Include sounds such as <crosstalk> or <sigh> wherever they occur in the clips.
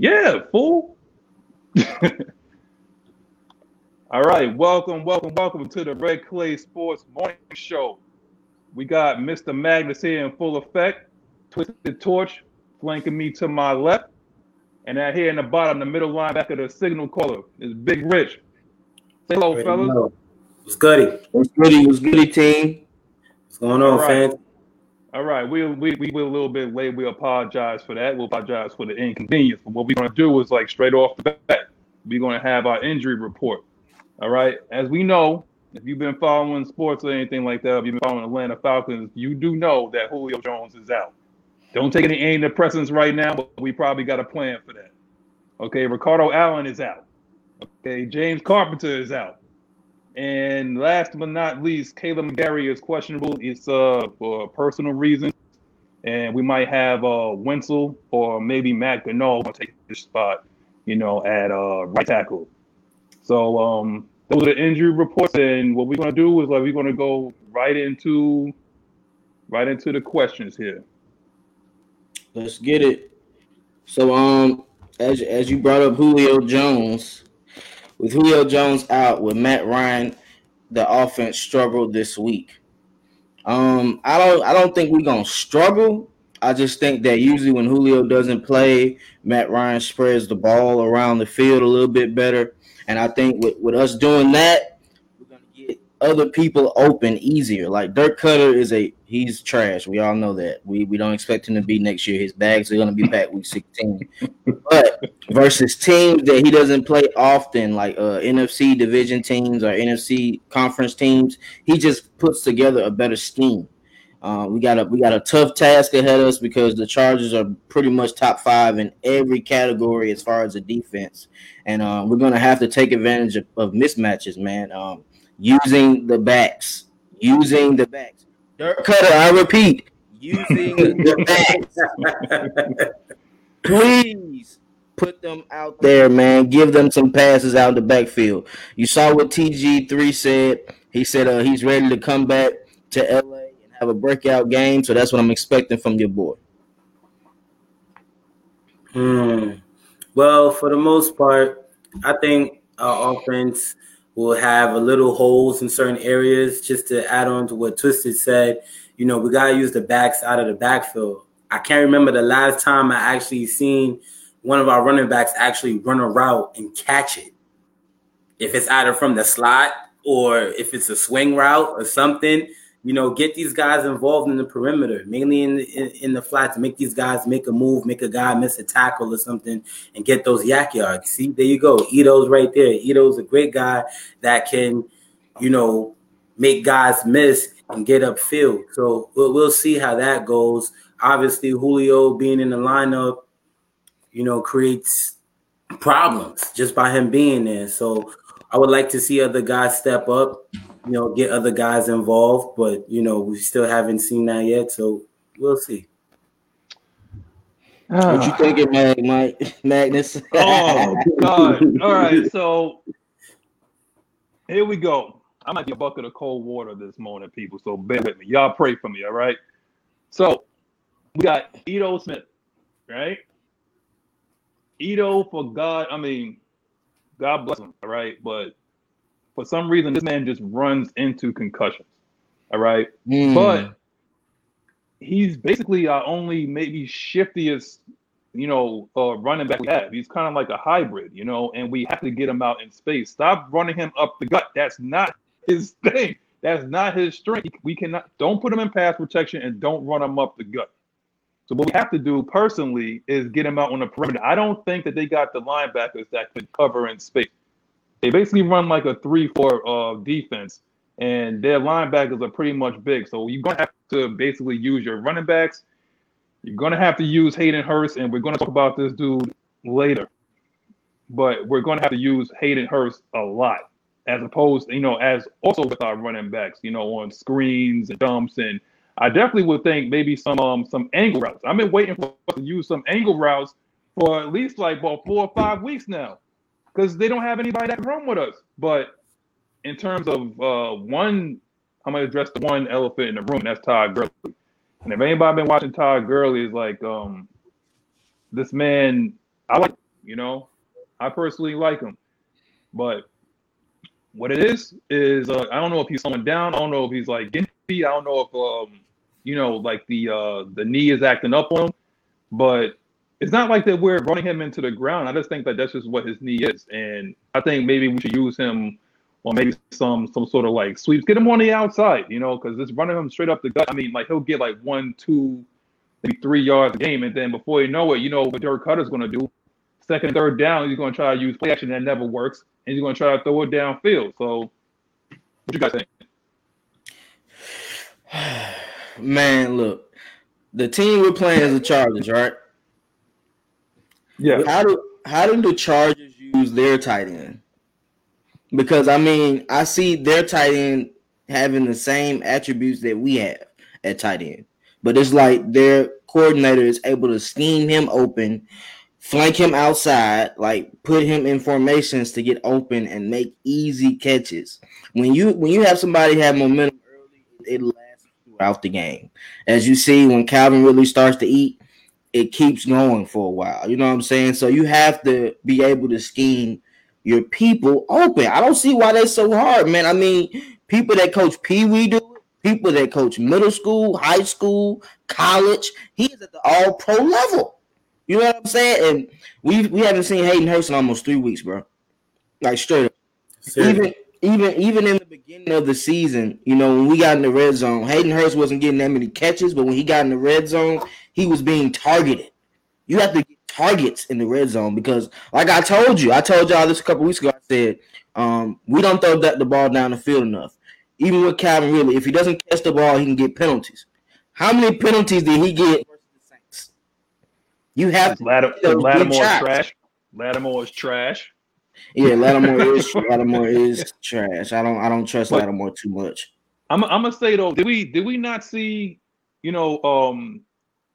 Yeah, fool. <laughs> All right, welcome, welcome, welcome to the Red Clay Sports Morning Show. We got Mr. Magnus here in full effect, twisted torch flanking me to my left, and that here in the bottom, the middle line back of the signal caller is Big Rich. Say hello, Ready fellas. to know. What's goody? What's goody? What's goody, team? What's going on, All right. fans? All right, we we we were a little bit late. We apologize for that. We apologize for the inconvenience. But what we're gonna do is like straight off the bat, we're gonna have our injury report. All right. As we know, if you've been following sports or anything like that, if you've been following Atlanta Falcons, you do know that Julio Jones is out. Don't take any antidepressants right now, but we probably got a plan for that. Okay, Ricardo Allen is out. Okay, James Carpenter is out. And last but not least, Kaleb McGary is questionable. It's uh for personal reasons. And we might have uh Wenzel or maybe Matt Gono take his spot, you know, at uh right tackle. So um those are the injury reports, and what we're gonna do is like we're gonna go right into right into the questions here. Let's get it. So, um, as as you brought up Julio Jones, with Julio Jones out, with Matt Ryan, the offense struggled this week. Um, I don't I don't think we're gonna struggle. I just think that usually when Julio doesn't play, Matt Ryan spreads the ball around the field a little bit better. And I think with, with us doing that, we're gonna get other people open easier. Like Dirk Koetter is a he's trash. We all know that. We we don't expect him to be next year. His bags are gonna be back week 16. but versus teams that he doesn't play often, like uh, NFC division teams or NFC conference teams, he just puts together a better scheme. Uh, we got a we got a tough task ahead of us because the Chargers are pretty much top five in every category as far as the defense, and uh, we're gonna have to take advantage of, of mismatches, man. Um, using the backs, using the backs. Dirk Koetter, I repeat, using <laughs> the <laughs> backs. Please put them out there, man. Give them some passes out in the backfield. You saw what TG3 said. He said uh, he's ready to come back to LA and have a breakout game. So that's what I'm expecting from your boy. Hmm. Well, for the most part, I think our offense will have a little holes in certain areas. Just to add on to what Twisted said, you know, we gotta use the backs out of the backfield. I can't remember the last time I actually seen one of our running backs actually run a route and catch it. If it's either from the slot or if it's a swing route or something, you know, get these guys involved in the perimeter, mainly in the, in, in the flats. Make these guys make a move, make a guy miss a tackle or something, and get those YAC yards. See, there you go. Ito's right there. Ito's a great guy that can, you know, make guys miss and get upfield. So we'll, we'll see how that goes. Obviously, Julio being in the lineup, you know, creates problems just by him being there. So I would like to see other guys step up, you know, get other guys involved, but you know, we still haven't seen that yet. So we'll see. What you ah. thinking, Mag, Mike <laughs> Magnus? oh God! All right, so here we go. I might be a bucket of cold water this morning, people. So bear with me. Y'all pray for me, all right? So we got Ito Smith, right? Edo for God, I mean, God bless him, all right? But for some reason, this man just runs into concussions, all right? Hmm. But he's basically our only maybe shiftiest, you know, uh, running back we have. He's kind of like a hybrid, you know, and we have to get him out in space. Stop running him up the gut. That's not his <laughs> thing. That's not his strength. We cannot. Don't put him in pass protection and don't run him up the gut. So what we have to do personally is get him out on the perimeter. I don't think that they got the linebackers that could cover in space. They basically run like a three-four uh, defense, and their linebackers are pretty much big. So you're gonna have to basically use your running backs. You're gonna have to use Hayden Hurst, and we're gonna talk about this dude later. But we're gonna have to use Hayden Hurst a lot, as opposed, you know, as also with our running backs, you know, on screens and dumps, and I definitely would think maybe some um some angle routes. I've been waiting for us to use some angle routes for at least like about four or five weeks now, because they don't have anybody that can run with us. But in terms of uh, one, I'm gonna address the one elephant in the room. That's Todd Gurley. And if anybody been watching Todd Gurley, is like um, this man. I like You know, I personally like him, but what it is is uh, I don't know if he's slowing down. I don't know if he's like gimpy. I don't know if um, you know like the uh, the knee is acting up on him, but it's not like that we're running him into the ground. I just think that that's just what his knee is, and I think maybe we should use him or maybe some some sort of like sweeps. Get him on the outside, you know, because just running him straight up the gut. I mean, like he'll get like one, two, maybe three yards a game, and then before you know it, you know what Dirk Koetter's going to do. Second, third down, he's going to try to use play action that never works, and he's going to try to throw it downfield. So, what you guys think? <sighs> Man, look, the team we're playing is the Chargers, right? Yeah. How do how do the Chargers use their tight end? Because I mean, I see their tight end having the same attributes that we have at tight end, but it's like their coordinator is able to scheme him open, flank him outside, like put him in formations to get open and make easy catches. When you when you have somebody have momentum early, it lasts throughout the game. As you see, when Calvin really starts to eat, it keeps going for a while. You know what I'm saying? So you have to be able to scheme your people open. I don't see why that's so hard, man. I mean, people that coach Pee Wee do people that coach middle school, high school, college. He's at the all pro level. You know what I'm saying? And we we haven't seen Hayden Hurst in almost three weeks, bro. Like straight up. Even even even in the beginning of the season, you know, when we got in the red zone, Hayden Hurst wasn't getting that many catches, but when he got in the red zone, he was being targeted. You have to get targets in the red zone because, like I told you, I told y'all this a couple weeks ago. I said um, we don't throw that, the ball down the field enough. Even with Calvin Ridley, if he doesn't catch the ball, he can get penalties. How many penalties did he get versus the Saints? You have Lattimore, Lattimore is trash. Lattimore is trash. Yeah, Lattimore is <laughs> Lattimore is trash. I don't I don't trust but, Lattimore too much. I'm I'm gonna say though, did we did we not see, you know, um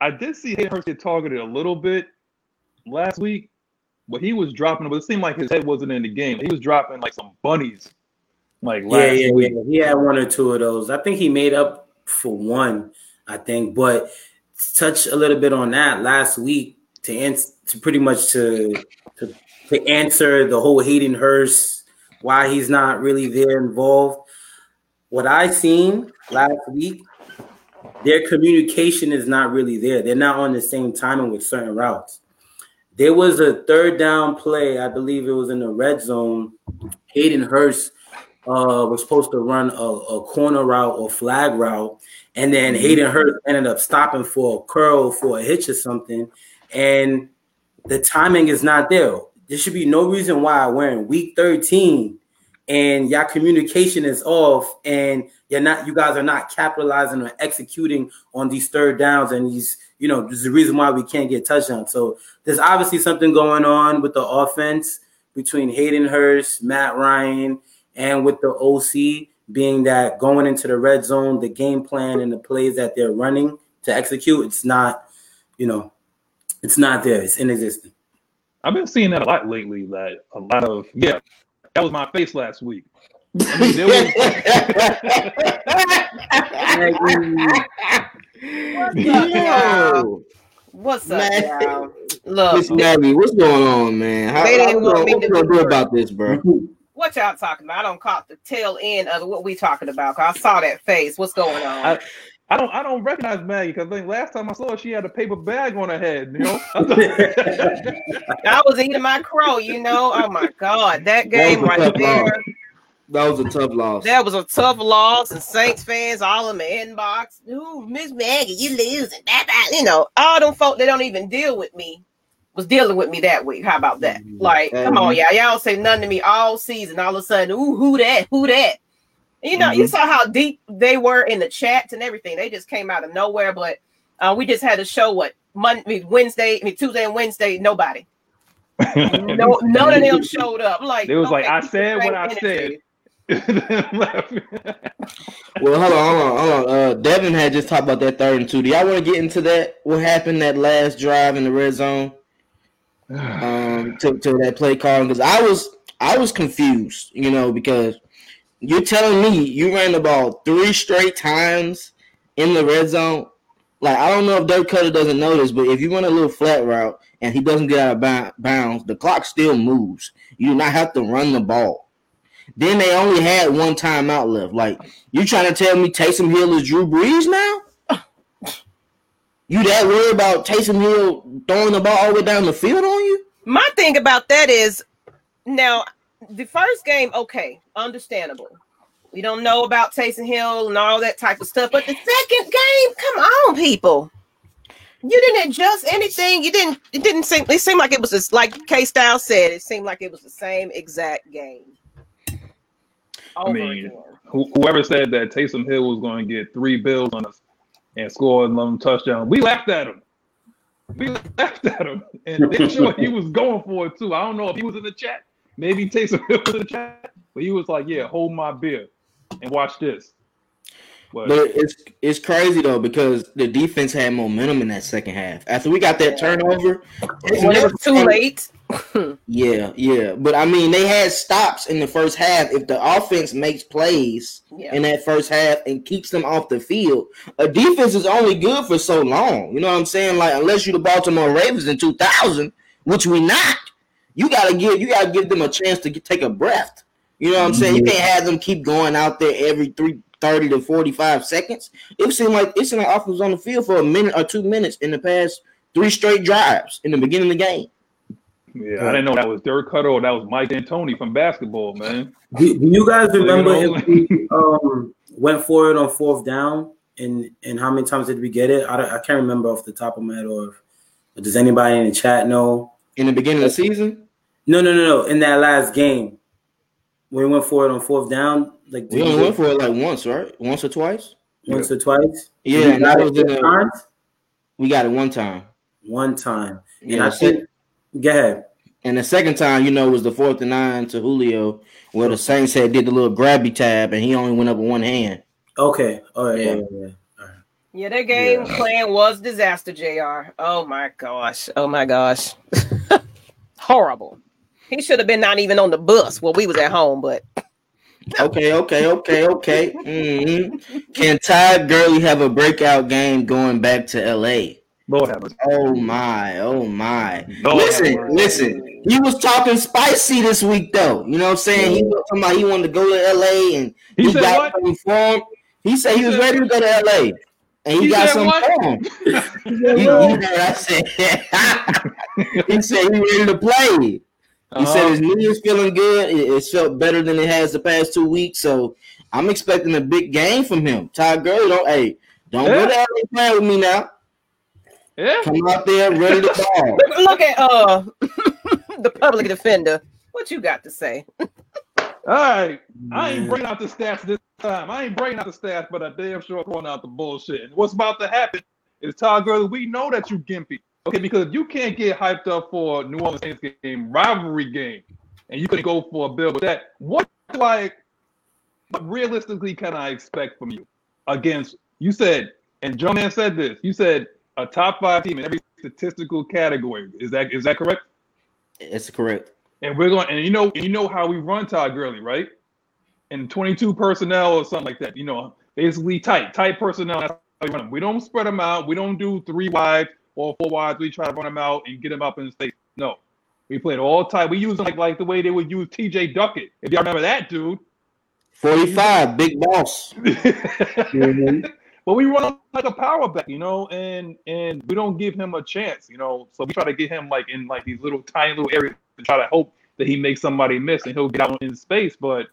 I did see Hayden Hurst get targeted a little bit last week, but he was dropping, but it seemed like his head wasn't in the game. He was dropping like some bunnies. Like yeah, yeah, week. yeah. He had one or two of those. I think he made up for one. I think, but touch a little bit on that last week to answer to pretty much to to to answer the whole Hayden Hurst why he's not really there involved. What I seen last week, their communication is not really there. They're not on the same timing with certain routes. There was a third down play, I believe it was in the red zone. Hayden Hurst uh, was supposed to run a, a, corner route or flag route, and then mm-hmm. Hayden Hurst ended up stopping for a curl for a hitch or something, and the timing is not there. There should be no reason why we're in week 13 and your communication is off and you're not you guys are not capitalizing or executing on these third downs and these you know there's the reason why we can't get touchdowns so there's obviously something going on with the offense between Hayden Hurst, Matt Ryan, and with the OC being that going into the red zone, the game plan and the plays that they're running to execute, it's not, you know, it's not there. It's inexistent. I've been seeing that a lot lately. That a lot of yeah, that was my face last week. I mean, there was... What's up, man? y'all? Look, Miss Maggie, what's going on, man? How, they didn't how, want me to do about this, bro? What y'all talking about? I don't caught the tail end of what we talking about. Cause I saw that face. What's going on? I, I don't I don't recognize Maggie because I think last time I saw her, she had a paper bag on her head. You know, <laughs> I was eating my crow. You know, oh my god, that game that right there. Loss. That was a tough loss. That was a tough loss, and Saints fans all in my inbox. Ooh, Miss Maggie, you losing. That you know, all them folk that don't even deal with me was dealing with me that week. How about that? Mm-hmm. Like, come on, y'all. Y'all say nothing to me all season. All of a sudden, ooh, who that? Who that? You know, mm-hmm. you saw how deep they were in the chats and everything. They just came out of nowhere. But uh, we just had to show what Monday, Wednesday, I mean Tuesday and Wednesday, nobody. <laughs> no, none of them showed up. Like it was okay, like I said what I said. <laughs> well, hold on, hold on, hold on. Uh, Devin had just talked about that third and two. Do y'all want to get into that? What happened that last drive in the red zone? <sighs> um, to, to that play call because I was I was confused, you know, because you're telling me you ran the ball three straight times in the red zone. like I don't know if Dirk Koetter doesn't know this, but if you run a little flat route and he doesn't get out of bounds, the clock still moves. You do not have to run the ball. Then they only had one timeout left. Like you trying to tell me Taysom Hill is Drew Brees now? You that worried about Taysom Hill throwing the ball all the way down the field on you? My thing about that is now the first game, okay, understandable. We don't know about Taysom Hill and all that type of stuff, but the second game, come on, people. You didn't adjust anything. You didn't. It didn't seem. It seemed like it was just like K Style said. It seemed like it was the same exact game. I mean, whoever said that Taysom Hill was going to get three bills on us and score another touchdown, we laughed at him. We laughed at him, and they sure he was going for it too. I don't know if he was in the chat. Maybe Taysom Hill was in the chat, but he was like, "Yeah, hold my beer and watch this." But, but it's it's crazy though because the defense had momentum in that second half. After we got that turnover, it was too late. <laughs> yeah, yeah. But I mean they had stops in the first half. If the offense makes plays yeah. in that first half and keeps them off the field, a defense is only good for so long. You know what I'm saying? Like unless you're the Baltimore Ravens in 2000, which we not, you gotta give you gotta give them a chance to get, take a breath. You know what I'm saying? You can't have them keep going out there every three 30 to 45 seconds. It seemed like it seemed like offense was on the field for a minute or two minutes in the past three straight drives in the beginning of the game. Yeah, I didn't know that was Dirk Koetter or that was Mike D'Antoni from basketball, man. Do, do you guys remember if we um, went for it on fourth down and and how many times did we get it? I, I can't remember off the top of my head. Or does anybody in the chat know? In the beginning of the season? No, no, no, no. In that last game, when we went for it on fourth down, like we only went for it like once, right? Once or twice. Once yeah. or twice. Yeah, and that was in the, We got it one time. One time, and yeah, I think. Go ahead. And the second time, you know, was the fourth and nine to Julio, where the Saints had did the little grabby tab, and he only went up with one hand. Okay. All right. Yeah. yeah, yeah. Yeah, that game yeah. plan was disaster, Jr. Oh my gosh. Oh my gosh. <laughs> Horrible. He should have been not even on the bus while we was at home, but <laughs> okay, okay, okay, okay. Mm-hmm. Can Todd Gurley have a breakout game going back to LA? Lord have mercy. Oh my, oh my. Lord listen, listen. He was talking spicy this week, though. You know what I'm saying? He was talking about he wanted to go to LA and he, he got something for him. He said he, he was ready to go to LA. And he, he got some for him. <laughs> he, he, I said, <laughs> he said he ready to play. He uh-huh. said his knee is feeling good. It, it's felt better than it has the past two weeks. So I'm expecting a big game from him. Todd Gurley, don't hey, don't yeah. go to LA playing with me now. Yeah. Come out there ready to ball. <laughs> Look at uh <laughs> the public defender. What you got to say? <laughs> All right. I ain't bringing out the stats this time. I ain't bringing out the stats, but I damn sure throwing out the bullshit. And what's about to happen is Todd Gurley, we know that you gimpy. Okay, because if you can't get hyped up for New Orleans Saints game, rivalry game, and you can go for a bill with that. What like what realistically can I expect from you against you said, and Joe Man said this, you said a top five team in every statistical category. Is that is that correct? It's correct. And we're going and you know you know how we run Todd Gurley, right? And 22 personnel or something like that. You know, basically tight, tight personnel. We, we don't spread them out. We don't do three wide or four wides. We try to run them out and get them up in the state. No, we played all tight. We use like like the way they would use T.J. Duckett. If y'all remember that dude. Forty-five, big boss. <laughs> mm-hmm. But we run like a power back, you know, and and we don't give him a chance, you know. So we try to get him like in like these little tiny little areas to try to hope that he makes somebody miss and he'll get out in space. But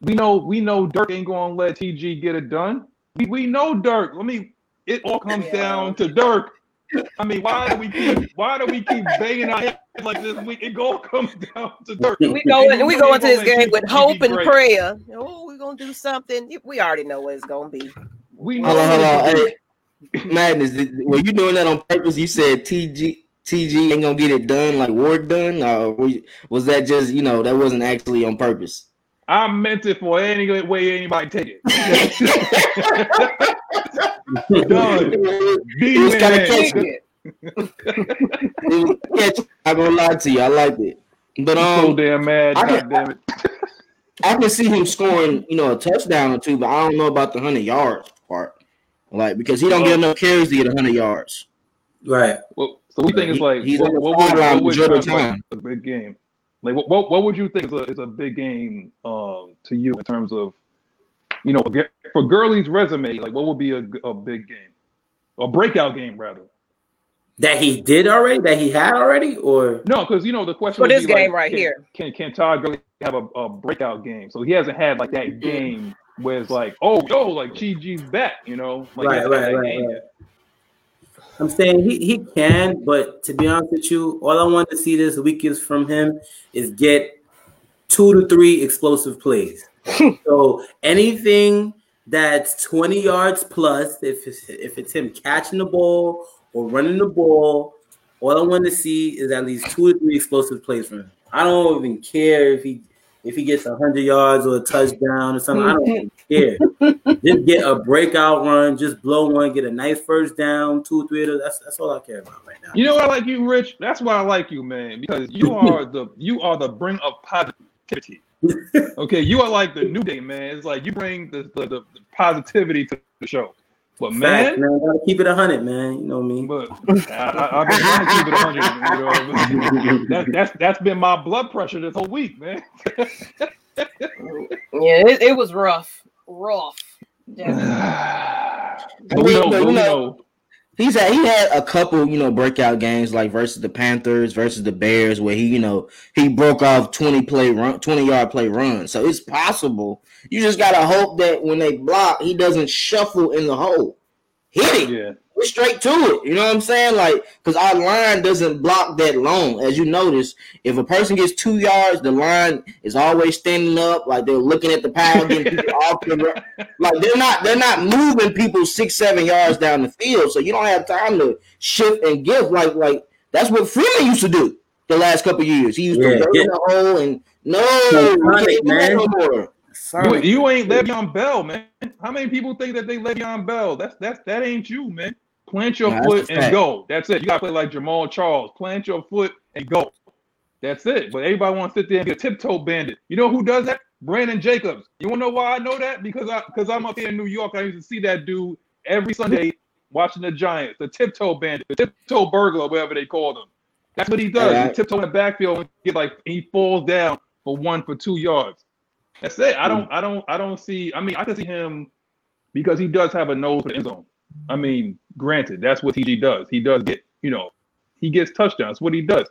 we know we know Dirk ain't gonna let TG get it done. We, we know Dirk. I mean, it all comes yeah. down to Dirk I mean, why do we keep why do we keep banging our head like this week? It all comes down to Dirk. We go in, we go into this game with hope and prayer. Oh, we're gonna do something. We already know what it's gonna be. We know hold on, hold on. Hey, madness. Were you doing that on purpose? You said TG TG ain't gonna get it done like work done, or was that just you know that wasn't actually on purpose? I meant it for any way anybody take it. <laughs> Done. It kind of catchy. <laughs> it I'm gonna lie to you. I liked it. But um, so damn mad. I God damn it. I can see him scoring, you know, a touchdown or two, but I don't know about the hundred yards part. like because he don't get enough carries to get 100 yards. Right. Well, so we think it's He- like he's what, on the what would, what would majority like time. a big game? Like what, what what would you think is a, is a big game um, to you in terms of you know for Gurley's resume? Like what would be a, a big game, a breakout game rather? That he did already? That he had already? Or No, because you know the question For this be, like, game right can, here. Can can Todd Gurley have a, a breakout game? So he hasn't had like that game where it's like, oh yo, like GG's back, you know? Like, right, right, right, right. I'm saying he, he can, but to be honest with you, all I want to see this week is from him is get two to three explosive plays. Hmm. so anything that's 20 yards plus, if it's, if it's him catching the ball or running the ball, all I want to see is at least two or three explosive plays from him. I don't even care if he if he gets 100 yards or a touchdown or something. I don't mm-hmm. care. just get a breakout run, just blow one, get a nice first down, two, three of. That's that's all I care about right now. You know what I like you, Rich? That's why I like you, man, because you <laughs> are the you are the bring of positivity. <laughs> Okay, you are like the new day, man. It's like you bring the, the, the positivity to the show. But Facts, man, man, gotta keep it hundred, man. You know what I mean? but I, I, I've been trying to keep it 100. You know, <laughs> that, that's that's been my blood pressure this whole week, man. <laughs> Yeah, it, it was rough. Rough. Yeah. <sighs> but we know, but but we know- know. He's had he had a couple, you know, breakout games like versus the Panthers, versus the Bears, where he, you know, he broke off 20 play run, 20 yard play run. So it's possible. You just gotta hope that when they block, he doesn't shuffle in the hole. Hit it. Yeah, We're straight to it. You know what I'm saying? Like, because our line doesn't block that long. As you notice, if a person gets two yards, the line is always standing up, like they're looking at the pile, getting people <laughs> off the ru- like they're not they're not moving people six, seven yards down the field. So you don't have time to shift and give like like that's what Freeman used to do the last couple years. He used Yeah, to go yeah. in the hole and no, Iconic, we can't do man. no more. You, you ain't Le'Veon Bell, man. How many people think that they Le'Veon Bell? That's that's that ain't you, man. Plant your that's foot and fact. go. That's it. You gotta play like Jamaal Charles. Plant your foot and go. That's it. But everybody wants to sit there and be a tiptoe bandit. You know who does that? Brandon Jacobs. You wanna know why I know that? Because I because I'm up here in New York. I used to see that dude every Sunday watching the Giants, the tiptoe bandit, the tiptoe burglar, whatever they call them. That's what he does. He tiptoe in the backfield and get like he falls down for one for two yards. That's it. I don't I don't I don't see I mean I can see him because he does have a nose for the end zone. I mean, granted, that's what TG does. He does get, you know, he gets touchdowns. What he does.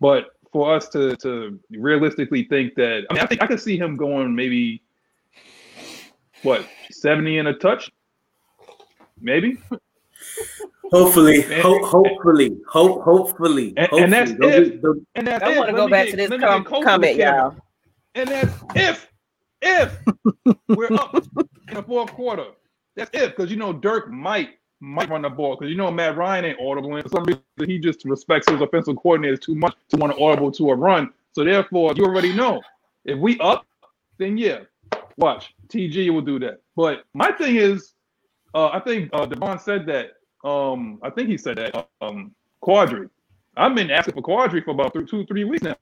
But for us to to realistically think that I mean I think I could see him going maybe what 70 in a touch? Maybe. Hopefully, And- ho- hopefully, hope, hopefully, And- hopefully. and that's Don't if- be- don't- And that's I want to go back get- to this com- get close to comment, this, y'all. And that's if, if we're up in the fourth quarter. That's if, because you know Dirk might might run the ball because you know Matt Ryan ain't audible, and for some reason he just respects his offensive coordinators too much to want to audible to a run. So therefore, you already know if we up, then yeah, watch TG will do that. But my thing is, uh, I think uh, Devon said that. Um, I think he said that. Um, Qadree. I've been asking for Qadree for about three, two, three weeks now.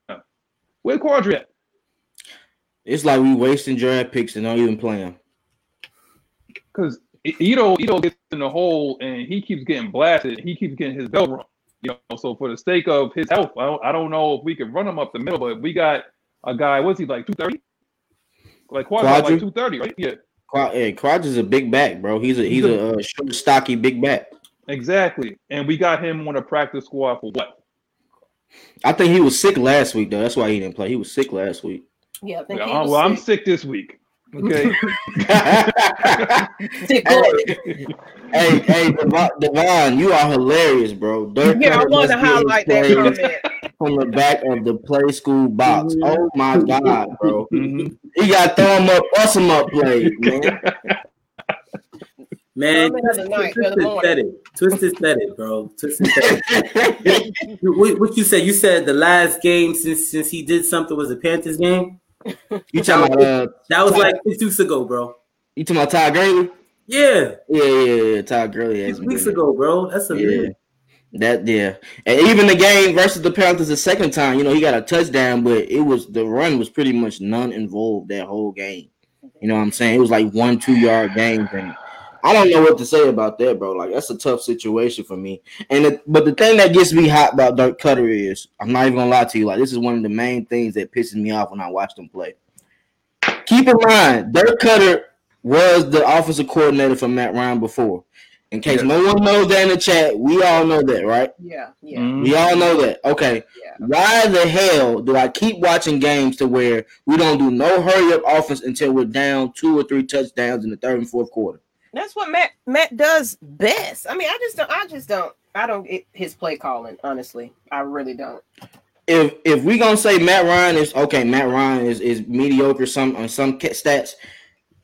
Where Qadree at? It's like we wasting draft picks and don't even play them. because Ito Ito gets in the hole and he keeps getting blasted. He keeps getting his bell rung. You know, so for the sake of his health, I don't, I don't know if we can run him up the middle, but we got a guy. What's he like? Two thirty? Like Qadree? like two thirty, right? Yeah, Qua- Hey, Crotch is a big back, bro. He's a he's a uh, short, stocky big back. exactly. And we got him on a practice squad for what? I think he was sick last week though. That's why he didn't play. He was sick last week. Yeah, I think Well, he I'm- was well, I'm sick. sick this week. Okay. <laughs> Sick hey, <laughs> hey, hey, Devon, Devon, you are hilarious, bro. Dirk Yeah, I want to must get his highlight that comment. <laughs> from the back of the play school box. Mhm. Oh my god, bro. Mhm. He got throw him up, bust him up plays, man. Man, Comment of the night, Twisted said it. Twisted said it, bro. Twisted said it. what, what you said? You said the last game since since he did something was the Panthers game. You talking about uh, That was like six weeks ago, bro. you talking about Todd Gurley? Yeah, Yeah, yeah, yeah. Todd Gurley six weeks good. ago, bro. That's a Yeah. That yeah, and even the game versus the Panthers the second time, you know, he got a touchdown, but it was the run was pretty much none involved that whole game. You know what I'm saying? It was like one two yard game and I don't know what to say about that, bro. Like that's a tough situation for me. And it, but the thing that gets me hot about Dirk Koetter is I'm not even gonna lie to you. Like this is one of the main things that pisses me off when I watch them play. Keep in mind, Dirk Koetter was the offensive coordinator for Matt Ryan before. In case yeah. no one knows that in the chat, we all know that, right? Yeah, yeah. Mm-hmm. We all know that. Okay. Yeah. Why the hell do I keep watching games to where we don't do no hurry up offense until we're down two or three touchdowns in the third and fourth quarter? That's what Matt Matt does best. I mean, I just don't. I just don't. I don't get his play calling. Honestly, I really don't. If if we gonna say Matt Ryan is okay, Matt Ryan is is mediocre some on some stats.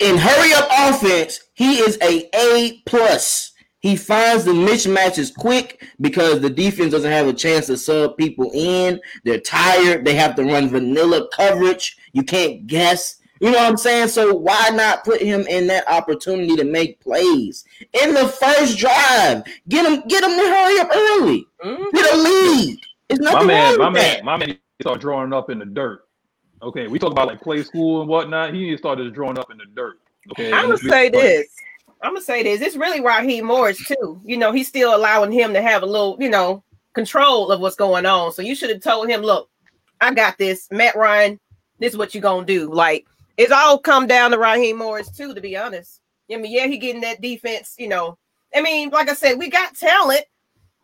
In hurry up offense, he is a A plus. He finds the mismatches quick because the defense doesn't have a chance to sub people in. They're tired. They have to run vanilla coverage. You can't guess. You know what I'm saying? So why not put him in that opportunity to make plays in the first drive? Get him, get him to hurry up early. Mm-hmm. Get a lead. It's nothing my man, my man, my man start drawing up in the dirt. Okay, we talk about like play school and whatnot. He started drawing up in the dirt. Okay, I'm gonna say this. I'm gonna say this. It's really Raheem Morris too. You know, he's still allowing him to have a little, you know, control of what's going on. So you should have told him, look, I got this, Matt Ryan. This is what you're gonna do. Like it's all come down to Raheem Morris too, to be honest. I mean, yeah, he getting that defense. You know, I mean, like I said, we got talent,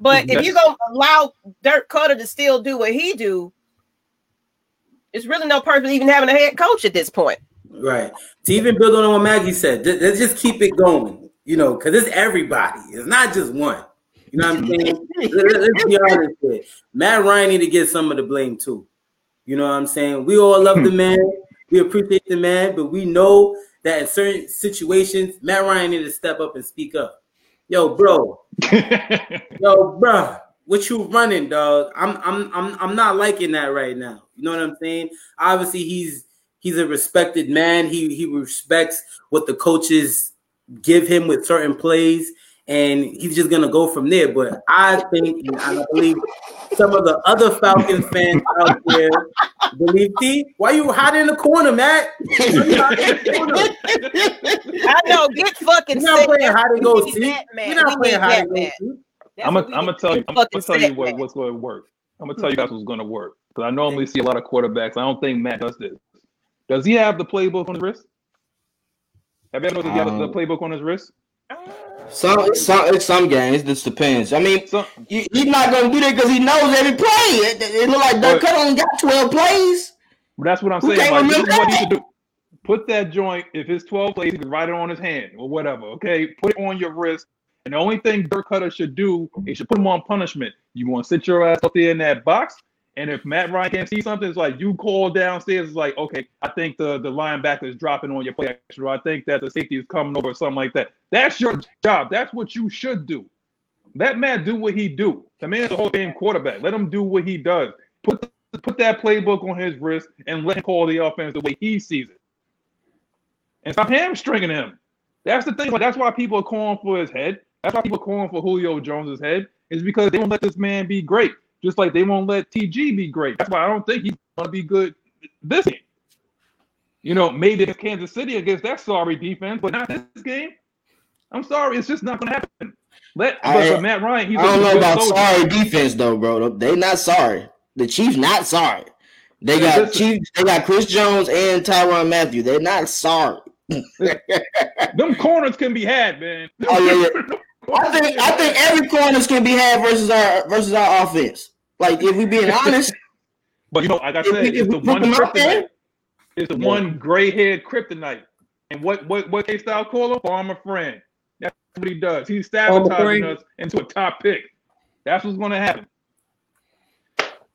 but if you gonna allow Dirk Koetter to still do what he do, it's really no purpose even having a head coach at this point. Right. To even build on what Maggie said, let's just keep it going, you know, because it's everybody. It's not just one. You know what I'm saying? let's be honest here. Matt Ryan need to get some of the blame too. You know what I'm saying? We all love the man. We appreciate the man, but we know that in certain situations, Matt Ryan need to step up and speak up. Yo, bro. <laughs> Yo, bro. What you running, dog? I'm I'm I'm I'm not liking that right now. You know what I'm saying? Obviously, he's He's a respected man. He he respects what the coaches give him with certain plays, and he's just gonna go from there. But I think and I believe some of the other Falcons fans out there believe T. Why you hiding in the corner, Matt? <laughs> I know. Get fucking. You're not playing hide and go seek. You're not playing hide and go seek. I'm gonna tell you. I'm gonna tell you what, what's going to work. I'm gonna tell you guys what's going to work because I normally see a lot of quarterbacks. I don't think Matt does this. Does he have the playbook on his wrist? Have you ever noticed um, he has the playbook on his wrist? Some some some games. This depends. I mean, some, he's not going to do that because he knows every play. It, it look like Dirk Cut only got twelve plays. But that's what I'm saying. Like, this is what he should do. Put that joint. If it's twelve plays, he can write it on his hand or whatever. Okay, put it on your wrist. And the only thing Dirk Koetter should do, he should put him on punishment. You want to sit your ass up there in that box and if Matt Ryan can't see something, it's like you call downstairs. It's like, okay, I think the the linebacker is dropping on your play extra. I think that the safety is coming over, or something like that. That's your job. That's what you should do. Let Matt do what he do. The man's a whole game quarterback. Let him do what he does. Put put that playbook on his wrist and let him call the offense the way he sees it. And stop hamstringing him. That's the thing. That's why people are calling for his head. That's why people are calling for Julio Jones's head. Is because they don't let this man be great. Just like they won't let TG be great. That's why I don't think he's going to be good this game. You know, maybe it's Kansas City against that sorry defense, but not this game. I'm sorry, it's just not going to happen. Let I, but Matt Ryan, he's I don't know about soldier. sorry defense though, bro. They not sorry. The Chiefs not sorry. They got Chiefs. They got Chris Jones and Tyrann Mathieu. They're not sorry. Them corners can be had, man. Oh yeah, yeah. <laughs> I think I think every corners can be had versus our versus our offense. Like if we being honest. <laughs> but you know, like I said, we, it's the one kryptonite. It's the yeah. one gray haired kryptonite. And what what what K style call him? Farmer friend. That's what he does. He's sabotaging us into a top pick. That's what's gonna happen.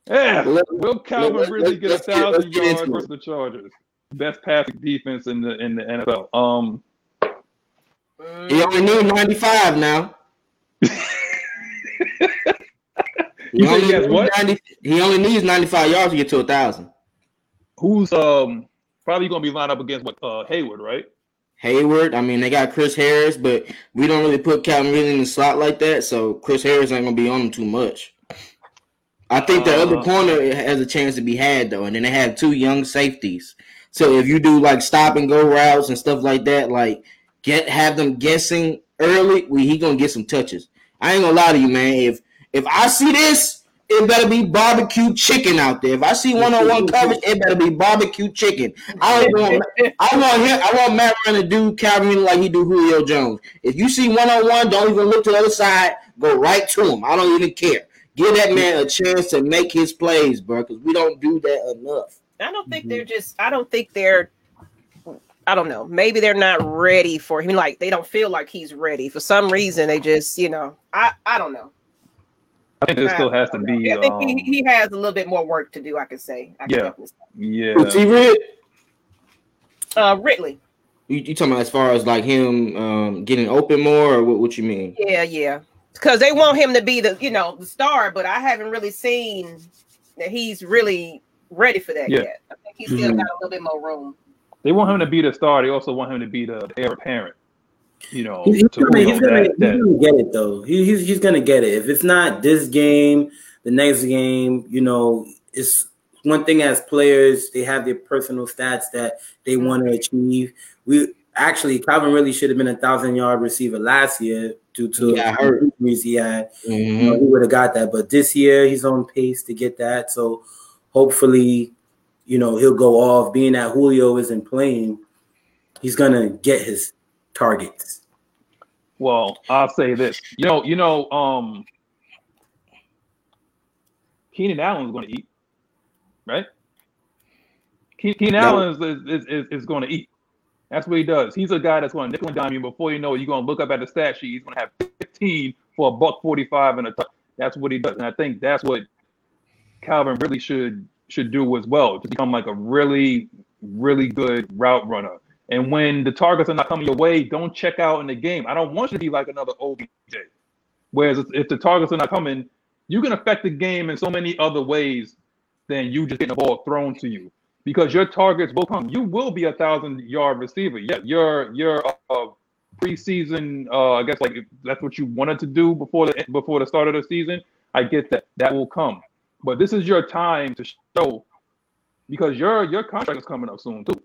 Yeah, will Calvin really get a thousand yards versus the Chargers? Best passing defense in the in the NFL. Um, he only need ninety five now. <laughs> He only, he, what? 90, he only needs 95 yards to get to a thousand. Who's um probably gonna be lined up against what uh Hayward, right? Hayward. I mean, they got Chris Harris, but we don't really put Calvin Ridley in the slot like that, so Chris Harris ain't gonna be on him too much. I think the uh, other corner has a chance to be had though, and then they have two young safeties. So if you do like stop and go routes and stuff like that, like get have them guessing early, we he gonna get some touches. I ain't gonna lie to you, man. If if I see this, it better be barbecue chicken out there. If I see one on one coverage, it better be barbecue chicken. I want. I want him. I want Matt Ryan to do Calvin like he do Julio Jones. If you see one on one, don't even look to the other side. Go right to him. I don't even care. Give that man a chance to make his plays, bro, because we don't do that enough. I don't think mm-hmm. they're just. I don't think they're. I don't know. Maybe they're not ready for him. Like they don't feel like he's ready for some reason. They just, you know, I I don't know. I think there still has to be. Yeah, I think um, he, he has a little bit more work to do. I could say. I yeah. Say. Yeah. Who's he Rid? Uh, Ridley. You, you talking about as far as like him um, getting open more, or what? What you mean? Yeah, yeah. Because they want him to be the you know the star, but I haven't really seen that he's really ready for that yeah. yet. I think he's still mm-hmm. got a little bit more room. They want him to be the star. They also want him to be the heir apparent you know, he's, gonna, he's, gonna, that, he's gonna, get it though. He, he's he's gonna get it. If it's not this game, the next game, you know, it's one thing as players, they have their personal stats that they want to achieve. We actually Calvin really should have been a thousand yard receiver last year due to yeah, hurt injuries he had. Mm-hmm. You know, he would have got that, but this year he's on pace to get that. So hopefully, you know, he'll go off. Being that Julio isn't playing, he's gonna get his targets? Well, I'll say this. You know, you know, um, Keenan Allen's going to eat, right? Keenan no. Allen is, is, is, is going to eat. That's what he does. He's a guy that's going to nickel and dime you. Before you know it, you're going to look up at the stat sheet. He's going to have 15 for a buck 45 and a. That's what he does, and I think that's what Calvin really should should do as well to become like a really, really good route runner. And when the targets are not coming your way, don't check out in the game. I don't want you to be like another OBJ. Whereas if the targets are not coming, you can affect the game in so many other ways than you just getting the ball thrown to you. Because your targets will come. You will be a thousand yard receiver. Yeah, you're you're a preseason. Uh, I guess like that's what you wanted to do before the before the start of the season. I get that. That will come. But this is your time to show because your your contract is coming up soon too.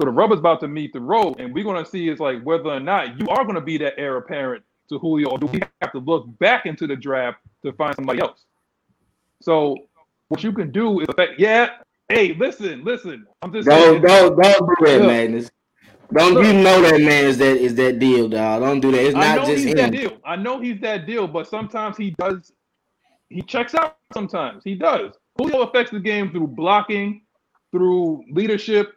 So the rubber's about to meet the road, and we're gonna see is like whether or not you are gonna be that heir apparent to Julio, or do we have to look back into the draft to find somebody else? So what you can do is affect. Yeah, hey, listen, listen. I'm just don't don't don't do that, man. don't look, you know that man is that is that deal, dog? Don't do that. It's not I know just he's him. that deal. I know he's that deal, but sometimes he does. He checks out. Sometimes he does. Julio affects the game through blocking, through leadership,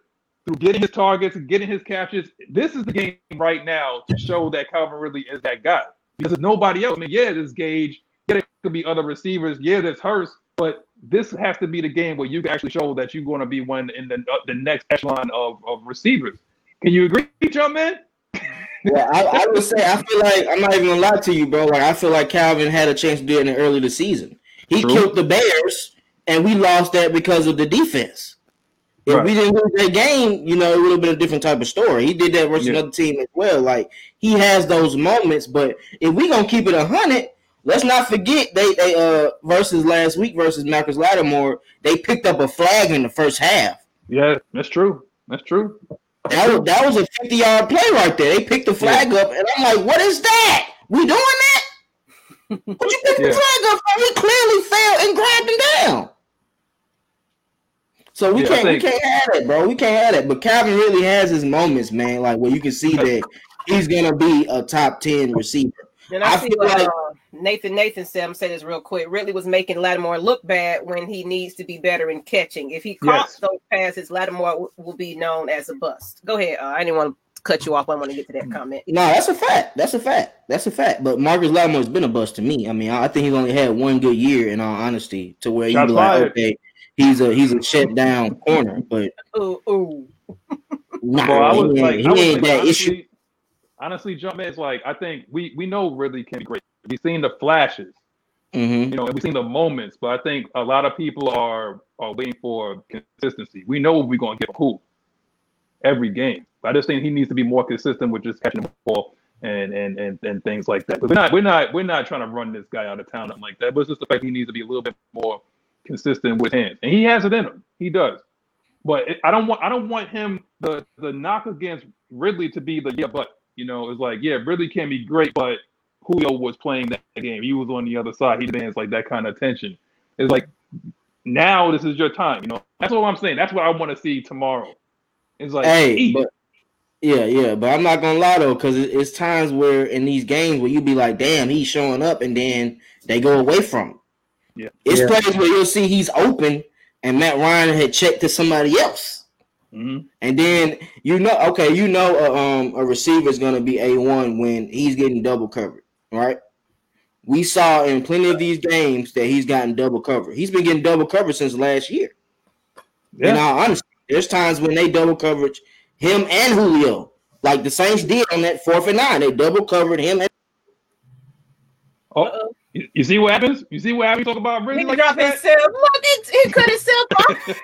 through getting his targets and getting his catches. This is the game right now to show that Calvin really is that guy. Because there's nobody else. I mean, yeah, there's Gage. Yeah, there could be other receivers. Yeah, there's Hurst. But this has to be the game where you can actually show that you're going to be one in the uh, the next echelon of, of receivers. Can you agree, Jumpman? yeah, I, I, would say I feel like I'm not even gonna lie to you, bro. Like I feel like Calvin had a chance to do it in the early the season. He True. killed the Bears, and we lost that because of the defense. If right. we didn't lose that game, you know, it would have been a different type of story. He did that versus yeah. another team as well. Like he has those moments, but if we gonna keep it a hundred, let's not forget they they uh versus last week versus Marcus Lattimore, they picked up a flag in the first half. Yeah, that's true. That's true. That was that was a 50 yard play right there. They picked the flag yeah. up, and I'm like, what is that? We doing that? <laughs> what you pick yeah. the flag up for? We clearly fell and grabbed him down. So we yeah, can't think, we can't have it, bro. We can't have it. But Calvin really has his moments, man. Like where you can see that he's gonna be a top ten receiver. And I, I see what like, uh, Nathan Nathan said. I'm saying this real quick. Ridley was making Lattimore look bad when he needs to be better in catching. If he caught yes. those passes, Lattimore w- will be known as a bust. Go ahead. Uh, I didn't want to cut you off. I want to get to that comment. No, that's a fact. That's a fact. That's a fact. But Marcus Lattimore has been a bust to me. I mean, I think he's only had one good year in all honesty, to where you be like, okay he's a he's a shut down corner, but ooh, ooh. nah, well, I was he, like, he I was ain't that honestly, issue. Honestly, jump is like I think we we know Ridley can be great. We've seen the flashes, mm-hmm. you know, we've seen the moments, but I think a lot of people are are waiting for consistency. We know we're going to get who every game. But I just think he needs to be more consistent with just catching the ball and and and, and things like that. But we're not we're not we're not trying to run this guy out of town like that. But it's just the fact he needs to be a little bit more consistent with hands, and he has it in him. He does. But it, I don't want I don't want him the the knock against Ridley to be the yeah, but You know, it's like, yeah, Ridley can be great, but Julio was playing that game. He was on the other side. He demands like that kind of attention. It's like now this is your time. You know, that's what I'm saying. That's what I want to see tomorrow. It's like, Hey, but yeah, yeah, but I'm not gonna lie though, because it's times where in these games where you be like, damn, he's showing up, and then they go away from him. Yeah. It's Yeah. plays where you'll see he's open, and Matt Ryan had checked to somebody else. Mhm. And then you know, okay, you know, uh, um, a receiver is going to be a one when he's getting double covered, right? We saw in plenty of these games that he's gotten double covered. He's been getting double covered since last year. yeah. And I honestly, there's times when they double coverage him and Julio, like the Saints did on that fourth and nine. They double covered him. And, Oh, you, you see what happens? You see what happens? Talk about He Ridley like drop that? himself. Look, he, he cut himself off.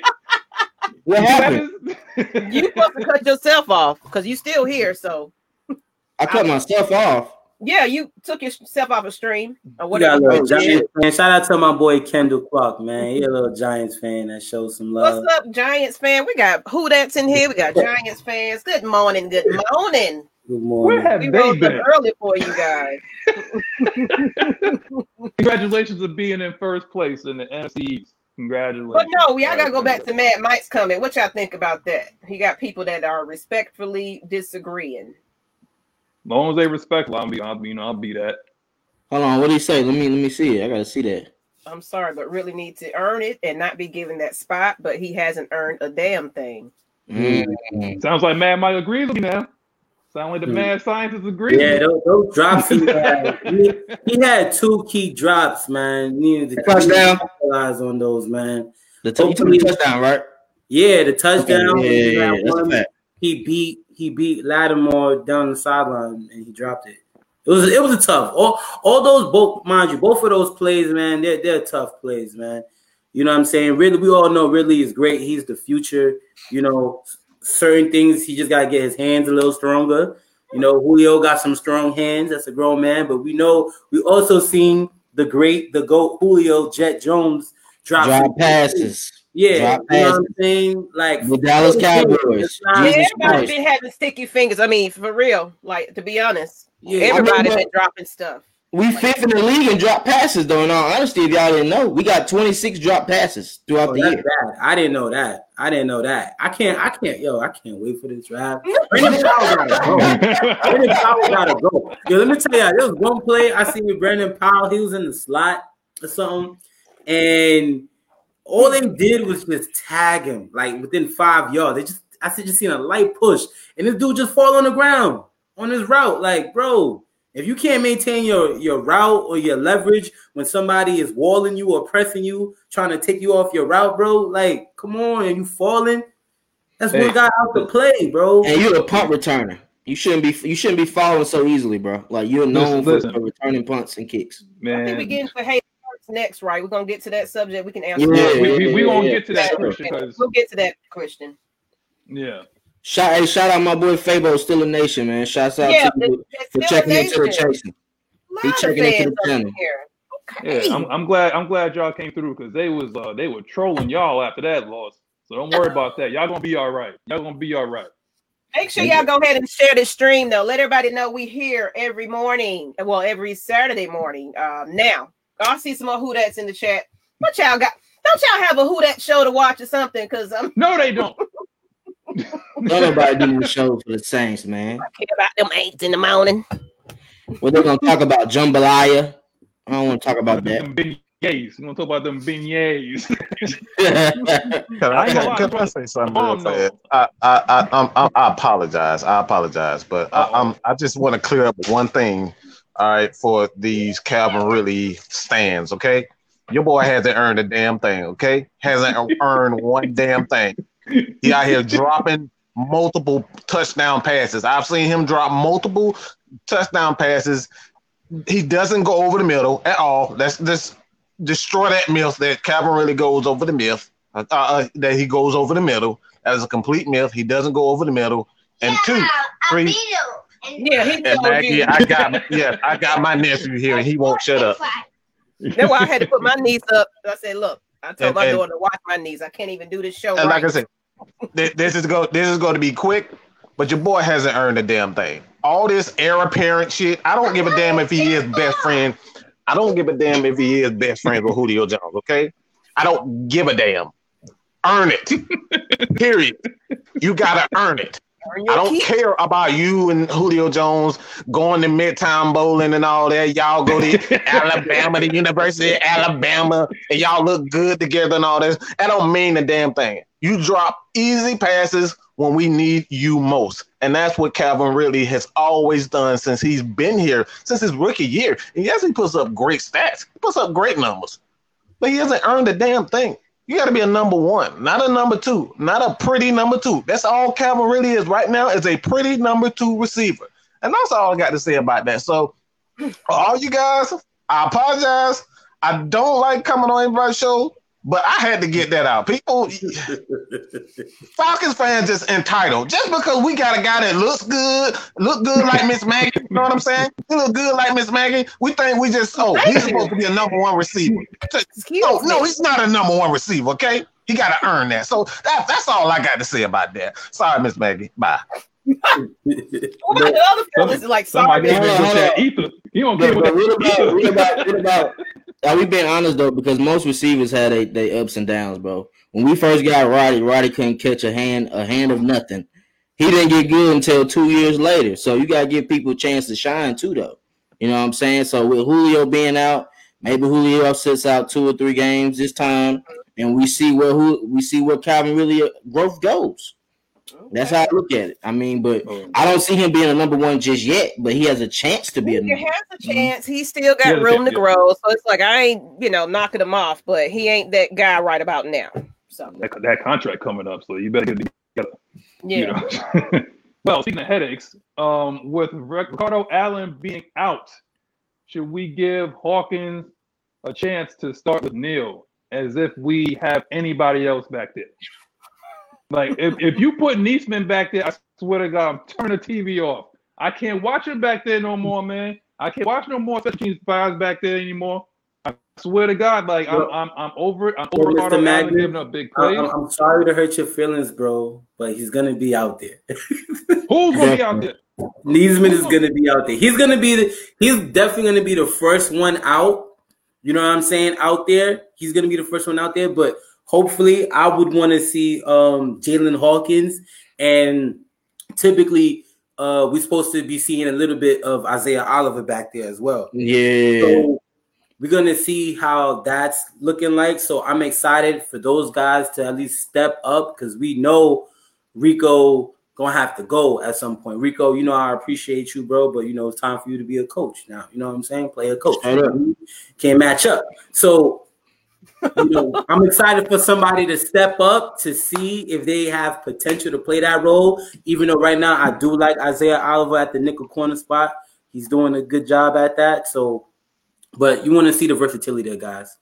<laughs> what You happened? happens? You supposed to cut yourself off because you still here. So I cut myself off. yeah, you took yourself off a stream or We whatever. a little Oh, Giants fan. Shout out to my boy Kendall Clark, man. He a little Giants fan that shows some love. What's up, Giants fan? We got who that's in here. We got <laughs> Giants fans. Good morning. Good morning. Good Where morning. have We they rose up been? early for you guys. <laughs> Congratulations on being in first place in the NFC East. Congratulations. But no, we all gotta go back to Mad Mike's comment. What y'all think about that? He got people that are respectfully disagreeing. As long as they respect, I'll be, I'll, be, you know, I'll be that. Hold on, what do you say? Let me let me see it. I gotta see that. I'm sorry, but really need to earn it and not be given that spot. But he hasn't earned a damn thing. Mm. Sounds like Mad Mike agrees with me now. Sound like the Hmm. mad scientist agrees. Yeah, those, those drops he <laughs> had. He, he had two key drops, man. Needed to Touchdown. capitalize on those, man. The t- you the touchdown, right? Yeah, the touchdown. Okay, yeah, yeah, yeah, that's one, fact. he beat he beat Lattimore down the sideline and he dropped it. It was it was a tough. All all those both mind you, both of those plays, man, they're they're tough plays, man. You know what I'm saying? Ridley, we all know Ridley is great. He's the future. You know, certain things he just gotta get his hands a little stronger. You know, Julio got some strong hands. That's a grown man. But we know we also seen the great, the GOAT Julio Jet Jones drop, Drop some- passes. Yeah, Drop you know what. I'm saying? Like The Dallas Cowboys. It's not- Everybody Christ. been having sticky fingers. I mean, for real. Like to be honest, Yeah, everybody I mean, been dropping stuff. We fifth in the league in drop passes, though. In all honesty, if y'all didn't know, we got 26 drop passes throughout Oh, the year. bad. I didn't know that. I didn't know that. I can't. I can't. Yo, I can't wait for this draft. <laughs> Brandon Powell gotta go. Brandon Powell gotta go. Yo, let me tell you, there was one play I seen with Brandon Powell. He was in the slot or something, and all they did was just tag him like within five yards. They just, I said, just seen a light push, and this dude just fall on the ground on his route. Like, bro, if you can't maintain your your route or your leverage when somebody is walling you or pressing you, trying to take you off your route, bro, like, come on, and you falling. That's Hey. one guy out to play, bro. And you're a punt returner. You shouldn't be you shouldn't be falling so easily, bro. Like you're known for, listen. for returning punts and kicks. Man. I think we Man, getting to hate next, right? We're gonna get to that subject. We can answer. Yeah, that. we, we, we gonna yeah, get to that yeah. question We'll get to that question. yeah, Shout hey, shout out my boy Fabo, still a nation, man. Shouts out Yeah, to you for checking into the chasing. A He checking into the up channel. here. yeah. I'm, I'm glad I'm glad y'all came through because they was uh, they were trolling y'all after that loss. So don't worry about that. Y'all gonna be all right. Y'all gonna be all right. Make sure y'all go ahead and share this stream though. Let everybody know we here every morning. Well, every Saturday morning. Um, now I'll see some more who that's in the chat. What y'all got? Don't y'all have a who that show to watch or something? Cause I'm No, they don't. <laughs> Don't nobody do the show for the Saints, man. I care about them eights in the morning. Well, they're gonna talk about jambalaya? I don't want to talk about that. them beignets. We're gonna talk about them beignets. Can I I, gonna can, can. I say something Oh, real no. I, I, I, I'm, I'm, I apologize. I apologize, but I, I'm, I just want to clear up one thing. All right, for these Calvin Ridley stands, okay? Your boy hasn't earned a damn thing, okay? Hasn't earned one damn thing. He out here dropping multiple touchdown passes. I've seen him drop multiple touchdown passes. He doesn't go over the middle at all. Let's just destroy that myth that Calvin Ridley goes over the myth. Uh, uh, that he goes over the middle. That is a complete myth. He doesn't go over the middle. And two, three, Yeah, he and told Maggie. I got yeah, I got my nephew here, and he won't shut up. That's why I had to put my knees up. I said, look, I told And- my and- daughter to watch my knees. I can't even do this show. And like. I said, thi- this is go this is going to be quick. but your boy hasn't earned a damn thing. All this heir apparent shit, I don't give a damn if he is best friend. I don't give a damn if he is best friends with Julio Jones, okay? I don't give a damn. Earn it. Period. You gotta earn it. I don't keep. care about you and Julio Jones going to Midtown Bowling and all that. Y'all go to <laughs> Alabama, the University of Alabama, and y'all look good together and all this. That don't mean a damn thing. You drop easy passes when we need you most. And that's what Calvin Ridley has always done since he's been here, since his rookie year. And yes, he puts up great stats, he puts up great numbers, but he hasn't earned a damn thing. You got to be a number one, not a number two, not a pretty number two. That's all Calvin Ridley is right now is a pretty number two receiver. And that's all I got to say about that. So, all you guys, I apologize. I don't like coming on everybody's show, but I had to get that out. People, <laughs> Falcons fans just entitled. Just because we got a guy that looks good, look good like Miss Maggie, you know what I'm saying? He look good like Miss Maggie. We think we just, oh, he's supposed to be a number one receiver. Oh, no, no, he's not a number one receiver, okay? He got to earn that. So that, that's all I got to say about that. Sorry, Miss Maggie. Bye. what about the other fellas? Like, sorry, Ether. You don't get what, what about, what about, what about are we being honest though? Because most receivers had a they ups and downs, bro. When we first got Roddy, Roddy couldn't catch a hand a hand of nothing. He didn't get good until two years later. So you gotta give people a chance to shine too, though. You know what I'm saying? So with Julio being out, maybe Julio sits out two or three games this time, and we see where who we see where Calvin Ridley uh, growth goes. That's how I look at it. I mean, but oh. I don't see him being a number one just yet. But he has a chance to be a. Number. He has a chance. He's still got room to grow. So it's like I ain't, you know, knocking him off, but he ain't that guy right about now. So that, that contract coming up, so you better get it together. Yeah. You know? <laughs> well, speaking of headaches, um, with Ricardo Allen being out, should we give Hawkins a chance to start with Neal as if we have anybody else back there? Like if, if you put Neasman back there, I swear to God, turn the TV off. I can't watch him back there no more, man. I can't watch no more 15 fives back there anymore. I swear to God, like I'm, I'm, I'm over it. I'm over well, Mr. Magnet, giving up big plays. I'm, I'm, sorry to hurt your feelings, bro, but he's gonna be out there. Who's gonna be out there? Neasman is gonna be out there. He's gonna be the. He's definitely gonna be the first one out. You know what I'm saying? Out there, he's gonna be the first one out there, but Hopefully, I would want to see um, Jaylinn Hawkins, and typically, uh, we're supposed to be seeing a little bit of Isaiah Oliver back there as well. Yeah. So we're gonna see how that's looking like. So I'm excited for those guys to at least step up because we know Rico gonna have to go at some point. Rico, you know I appreciate you, bro, but you know it's time for you to be a coach now. You know what I'm saying? Play a coach. Can't match up. So you know, I'm excited for somebody to step up to see if they have potential to play that role. Even though right now I do like Isaiah Oliver at the nickel corner spot, he's doing a good job at that. So, but you want to see the versatility there, guys.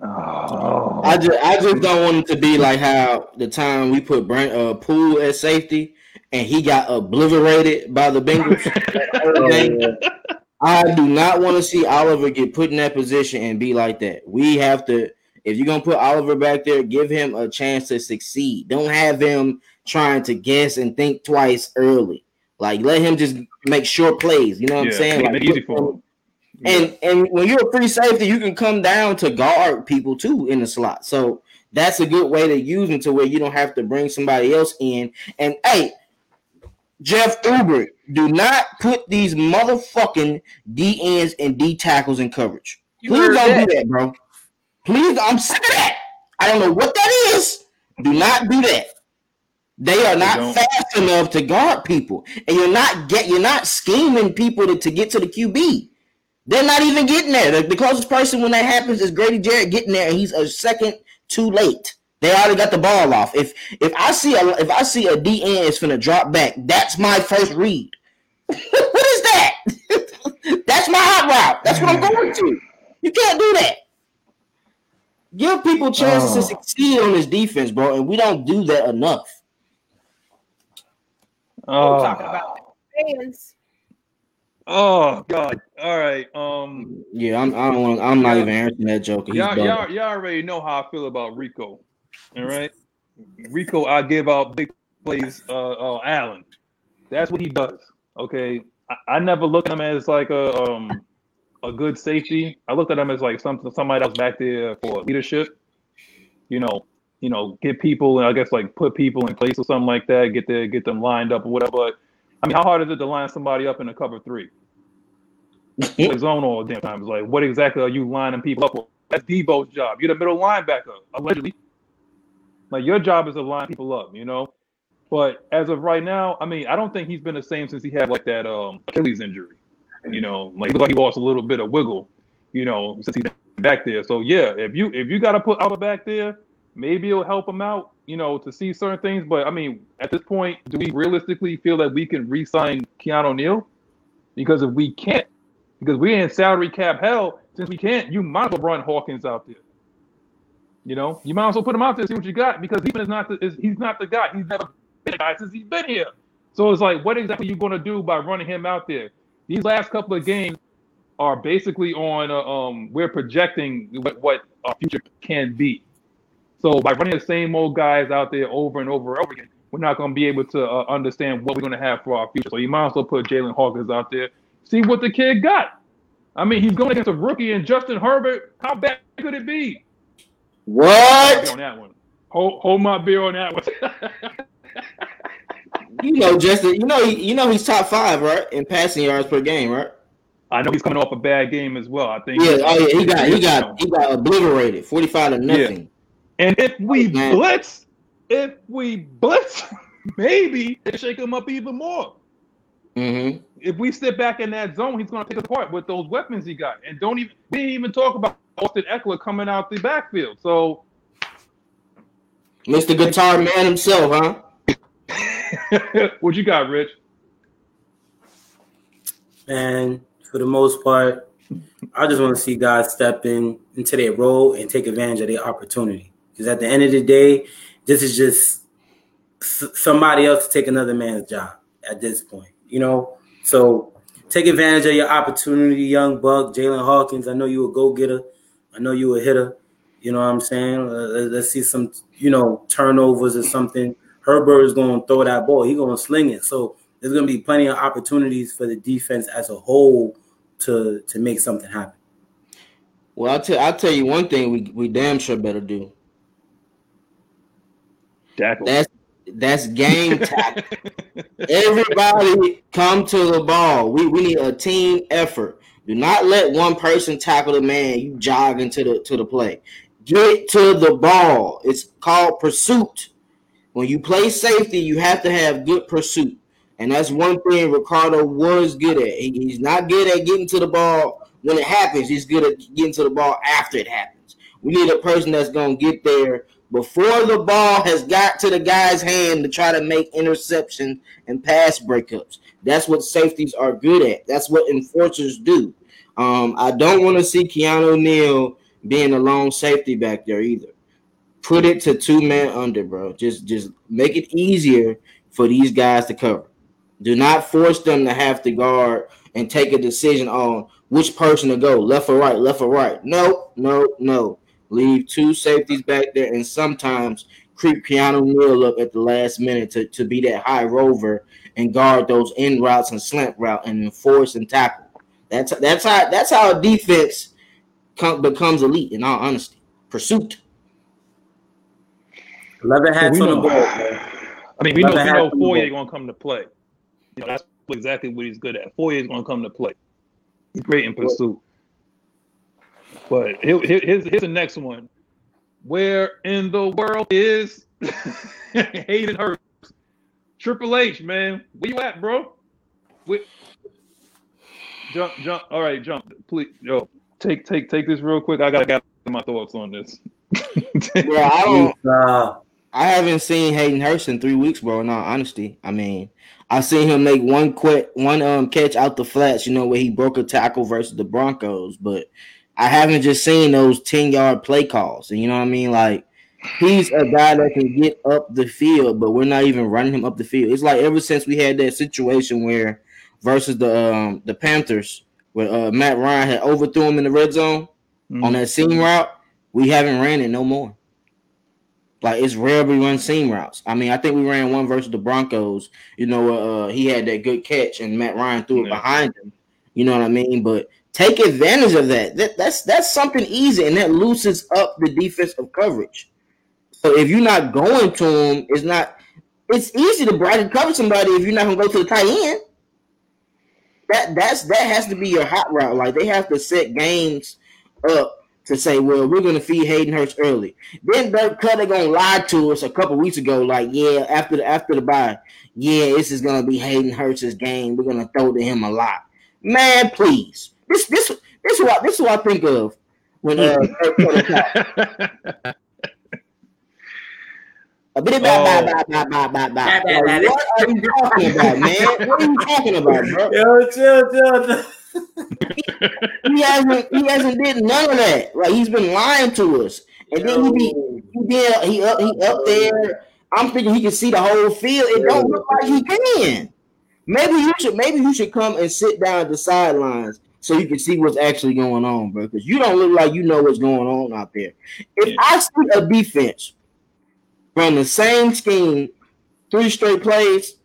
Oh. I just I just don't want it to be like how the time we put Brian uh, Poole at safety and he got obliterated by the Bengals. <laughs> I do not want to see Oliver get put in that position and be like that. We have to if you're gonna put Oliver back there, give him a chance to succeed. Don't have him trying to guess and think twice early. Like let him just make short plays. You know what yeah, I'm saying? Like, easy for him. And and when you're a free safety, you can come down to guard people too in the slot. So that's a good way to use them to where you don't have to bring somebody else in. And hey, Jeff Ulbrich, do not put these motherfucking D ends and D tackles in coverage. Please don't do that, bro. Please, I'm sick of that. I don't know what that is. Do not do that. They are not fast enough to guard people, and you're not get you're not scheming people to, to get to the QB. They're not even getting there. The, the closest person when that happens is Grady Jarrett getting there, and he's a second too late. They already got the ball off. If if I see a if I see a DN is gonna drop back, that's my first read. <laughs> what is that? <laughs> that's my hot route. That's what I'm mm. going to. You can't do that. Give people chances oh. to succeed on this defense, bro, and we don't do that enough. Oh, talking about fans. Oh God! All right. Um. Yeah, I'm. I don't want. I'm not even answering that joke. Y'all, y'all, y'all already know how I feel about Rico. All right, Rico. I give out big plays. Uh, uh Allen. That's what he does. Okay, I, I never look at him as like a um a good safety. I looked at him as like something somebody else back there for leadership. You know, you know, get people and I guess like put people in place or something like that. Get there, get them lined up or whatever. But I mean, how hard is it to line somebody up in a cover three? the zone all damn time. It's like, what exactly are you lining people up for? That's Deebo's job. You're the middle linebacker, allegedly. Like your job is to line people up, you know. But as of right now, I mean, I don't think he's been the same since he had like that um, Achilles injury. You know, like he like he lost a little bit of wiggle, you know, since he's back there. So yeah, if you if you got to put Alba back there, maybe it'll help him out, you know, to see certain things. But I mean, at this point, do we realistically feel that we can re-sign Keanu Neal? Because if we can't, because we're in salary cap hell, since we can't, you might as well run Hawkins out there. You know, you might as well put him out there, see what you got, because he is not the is, he's not the guy. He's never been a guy since he's been here. So it's like, what exactly are you going to do by running him out there? These last couple of games are basically on. Uh, um, we're projecting what, what our future can be. So by running the same old guys out there over and over and over again, we're not going to be able to uh, understand what we're going to have for our future. So you might as well put Jaylinn Hawkins out there, see what the kid got. I mean, he's going against a rookie and Justin Herbert. How bad could it be? What? On that one, hold, hold my beer on that one. <laughs> you know, Justin. You know, you know he's top five, right, in passing yards per game, right? I know he's coming off a bad game as well. I think. Yeah, oh yeah, he got he got he got obliterated, forty five to nothing. Yeah. And if we oh, blitz, if we blitz, <laughs> maybe it shake him up even more. Mm-hmm. If we sit back in that zone, he's going to pick apart with those weapons he got. And don't even we didn't even talk about Austin Ekeler coming out the backfield. So, Mr. Guitar Man himself, huh? <laughs> what you got, Rich? Man, for the most part, I just want to see guys step in into their role and take advantage of their opportunity. Because at the end of the day, this is just somebody else to take another man's job at this point. You know, so take advantage of your opportunity, young buck, Jaylinn Hawkins. I know you a go getter. I know you a hitter. You know what I'm saying? Uh, let's see some, you know, turnovers or something. Herbert is going to throw that ball. He's going to sling it. So there's going to be plenty of opportunities for the defense as a whole to to make something happen. Well, I'll tell I'll tell you one thing we, we damn sure better do. Tackle. That's that's game tackle. <laughs> Everybody come to the ball. We we need a team effort. Do not let one person tackle the man. You jog into the to the play. Get to the ball. It's called pursuit. When you play safety, you have to have good pursuit. And that's one thing Ricardo was good at. He's not good at getting to the ball when it happens. He's good at getting to the ball after it happens. We need a person that's going to get there before the ball has got to the guy's hand to try to make interception and pass breakups. That's what safeties are good at. That's what enforcers do. Um, I don't want to see Keanu Neal being a lone safety back there either. Put it to two men under, bro. Just just make it easier for these guys to cover. Do not force them to have to guard and take a decision on which person to go, left or right, left or right. No, no, no. Leave two safeties back there and sometimes creep Keanu Neal up at the last minute to, to be that high rover and guard those in routes and slant route and enforce and tackle. That's that's how that's how defense come, becomes elite. In all honesty, pursuit. Leather hats on the ball. I mean, we know, we know Foye going to come to play. You know, that's exactly what he's good at. Foye is going to come to play. He's great in pursuit. But here's, here's the next one. Where in the world is <laughs> Hayden Hurst? Triple H, man. Where you at, bro? Where... Jump, jump. All right, jump. Please, yo, take, take, take this real quick. I gotta get my thoughts on this. <laughs> bro, I don't. Uh, I haven't seen Hayden Hurst in three weeks, bro. In all honesty, I mean, I seen him make one quick, one um catch out the flats. You know where he broke a tackle versus the Broncos, but I haven't just seen those ten yard play calls. And you know what I mean, like he's a guy that can get up the field, but we're not even running him up the field. It's like ever since we had that situation where versus the um, the Panthers, where uh, Matt Ryan had overthrew him in the red zone mm-hmm. on that seam route, we haven't ran it no more. Like it's rare we run seam routes. I mean, I think we ran one versus the Broncos. You know, uh, he had that good catch, and Matt Ryan threw it behind him. You know what I mean? But take advantage of that. that. That's that's something easy, and that loosens up the defensive coverage. So if you're not going to him, it's not. It's easy to bracket cover somebody if you're not gonna go to the tight end. That that's that has to be your hot route. Like they have to set games up to say, well, we're gonna feed Hayden Hurst early. Then Dirk Koetter gonna lie to us a couple weeks ago, like, yeah, after the after the bye, yeah, this is gonna be Hayden Hurst's game. We're gonna throw to him a lot. Man, please. This this this is what this is what I think of when uh A bit about bye, bye, bye, bye, bye, bye. What are you talking about, man? What are you talking about, bro? <laughs> Yo, chill, chill. He hasn't he hasn't did none of that. Like he's been lying to us. And then he be he did he up he up there. I'm thinking he can see the whole field. It don't look like he can. Maybe you should maybe you should come and sit down at the sidelines so you can see what's actually going on, bro. Because you don't look like you know what's going on out there. If I see a defense run the same scheme three straight plays,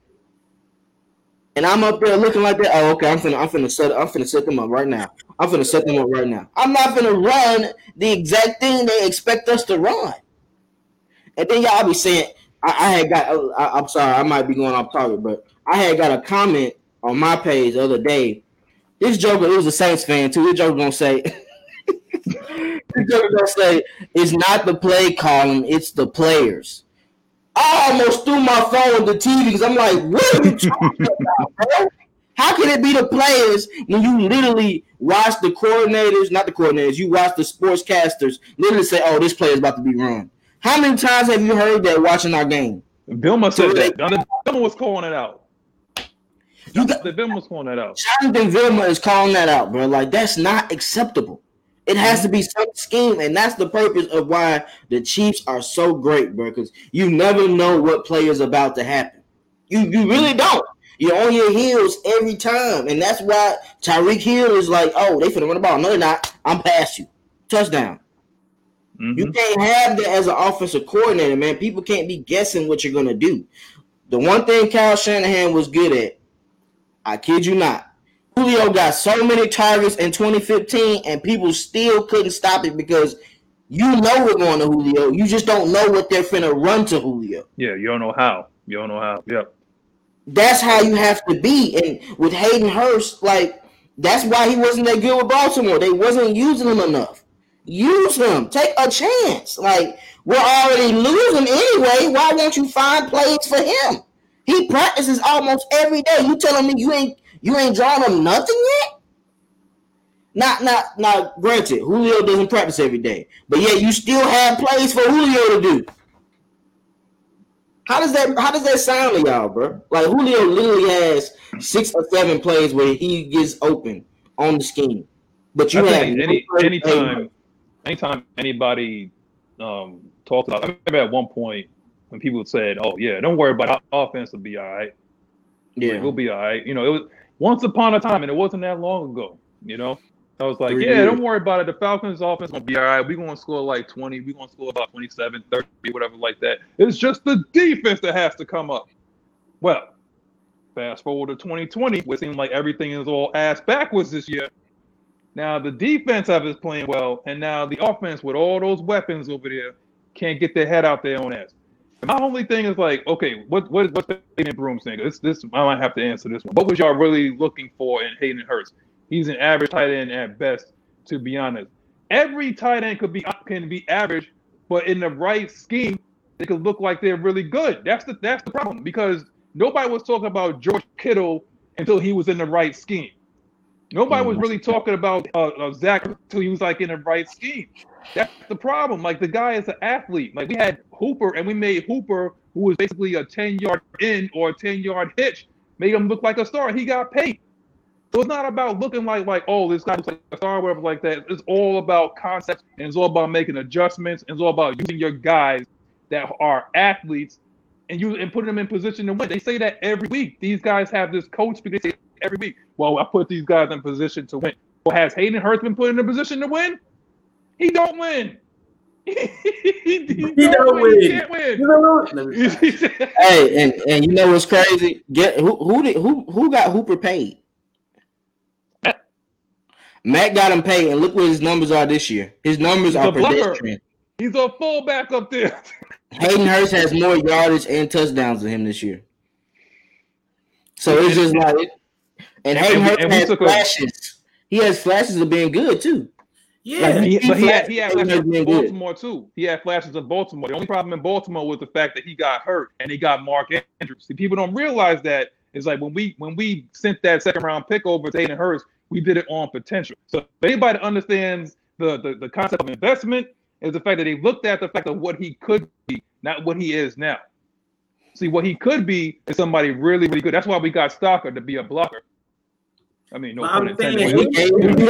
and I'm up there looking like that. Oh, okay. I'm finna, I'm finna set, I'm finna set them up right now. I'm finna set them up right now. I'm not gonna run the exact thing they expect us to run. And then y'all be saying, I, I had got. I, I'm sorry, I might be going off target, but I had got a comment on my page the other day. This joker, it was a Saints fan too. This joker gonna say, <laughs> this joker gonna say, it's not the play column, it's the players. I almost threw my phone the TV because I'm like, what are you talking <laughs> about, bro? How can it be the players when you literally watch the coordinators, not the coordinators, you watch the sportscasters literally say, oh, this player is about to be run. How many times have you heard that watching our game? Vilma said so that. They, was calling it out. You got, the Vilma was calling that out. Jonathan Vilma is calling that out, bro. Like, that's not acceptable. It has to be some scheme, and that's the purpose of why the Chiefs are so great, bro. Because you never know what play is about to happen. You you really don't. You're on your heels every time, and that's why Tyreek Hill is like, "Oh, they finna run the ball." No, they're not. I'm past you. Touchdown. Mm-hmm. You can't have that as an offensive coordinator, man. People can't be guessing what you're gonna do. The one thing Kyle Shanahan was good at, I kid you not, Julio got so many targets in 2015, and people still couldn't stop it because you know we're going to Julio. You just don't know what they're finna run to Julio. Yeah, you don't know how. You don't know how. Yep. That's how you have to be. And with Hayden Hurst, like that's why he wasn't that good with Baltimore. They wasn't using him enough. Use him. Take a chance. Like we're already losing anyway. Why won't you find plays for him? He practices almost every day. You telling me you ain't you ain't drawn him nothing yet? Not, not, not. Granted, Julio doesn't practice every day, but yet you still have plays for Julio to do. How does that? How does that sound to y'all, bro? Like Julio literally has six or seven plays where he gets open on the scheme, but you I have any anytime, anytime anybody um, talks about. I remember at one point when people said, "Oh yeah, don't worry about our offense will be all right." Yeah, we'll be all right. You know, it was once upon a time, and it wasn't that long ago. You know, I was like, Three yeah, years. don't worry about it. The Falcons' offense gonna be all right. We're gonna score like 20. We're gonna score about 27, 30, whatever like that. It's just the defense that has to come up. Well, fast forward to 2020, where it seems like everything is all ass backwards this year. Now the defense of is playing well, and now the offense with all those weapons over there can't get their head out their own ass. My only thing is like, okay, what what what's Hayden Broom saying? This this I might have to answer this one. What was y'all really looking for in Hayden Hurst? He's an average tight end at best, to be honest. Every tight end could be can be average, but in the right scheme, they could look like they're really good. That's the that's the problem because nobody was talking about George Kittle until he was in the right scheme. Nobody was mm. really talking about uh, uh, Zach until he was like in the right scheme. That's the problem. Like the guy is an athlete. Like we had Hooper and we made Hooper, who was basically a 10 yard in or a 10 yard hitch, made him look like a star. He got paid. So it's not about looking like like oh this guy looks like a star, whatever like that. It's all about concepts and it's all about making adjustments and it's all about using your guys that are athletes and you and putting them in position to win. They say that every week. These guys have this coach because they say every week. Well, I put these guys in position to win. Well, has Hayden Hurst been put in a position to win? He don't win. <laughs> you don't win. You can't win. <laughs> hey, and, and you know what's crazy? Get who who did who who got Hooper paid? Matt got him paid, and look what his numbers are this year. His numbers He's are pedestrian. He's a fullback up there. Hayden Hurst has more yardage and touchdowns than him this year. So it's just like, and Hayden Hurst has flashes. A, he has flashes of being good too. Yeah, like, he, but he had, he had flashes in Baltimore good. too. He had flashes in Baltimore. The only problem in Baltimore was the fact that he got hurt and he got Mark Andrews. See, people don't realize that it's like when we when we sent that second round pick over to Hayden Hurst, we did it on potential. So if anybody understands the, the the concept of investment is the fact that they looked at the fact of what he could be, not what he is now. See, what he could be is somebody really, really good. That's why we got Stocker to be a blocker. I mean, no pun intended. He, can't even do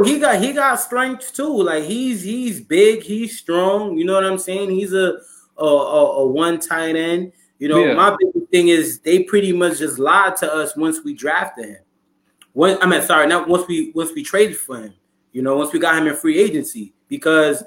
it. he got he got strength too. Like he's he's big, he's strong. You know what I'm saying? He's a a, a, a one tight end. You know, yeah. my big thing is they pretty much just lied to us once we drafted him. When I mean, sorry, not once we once we traded for him. You know, once we got him in free agency, because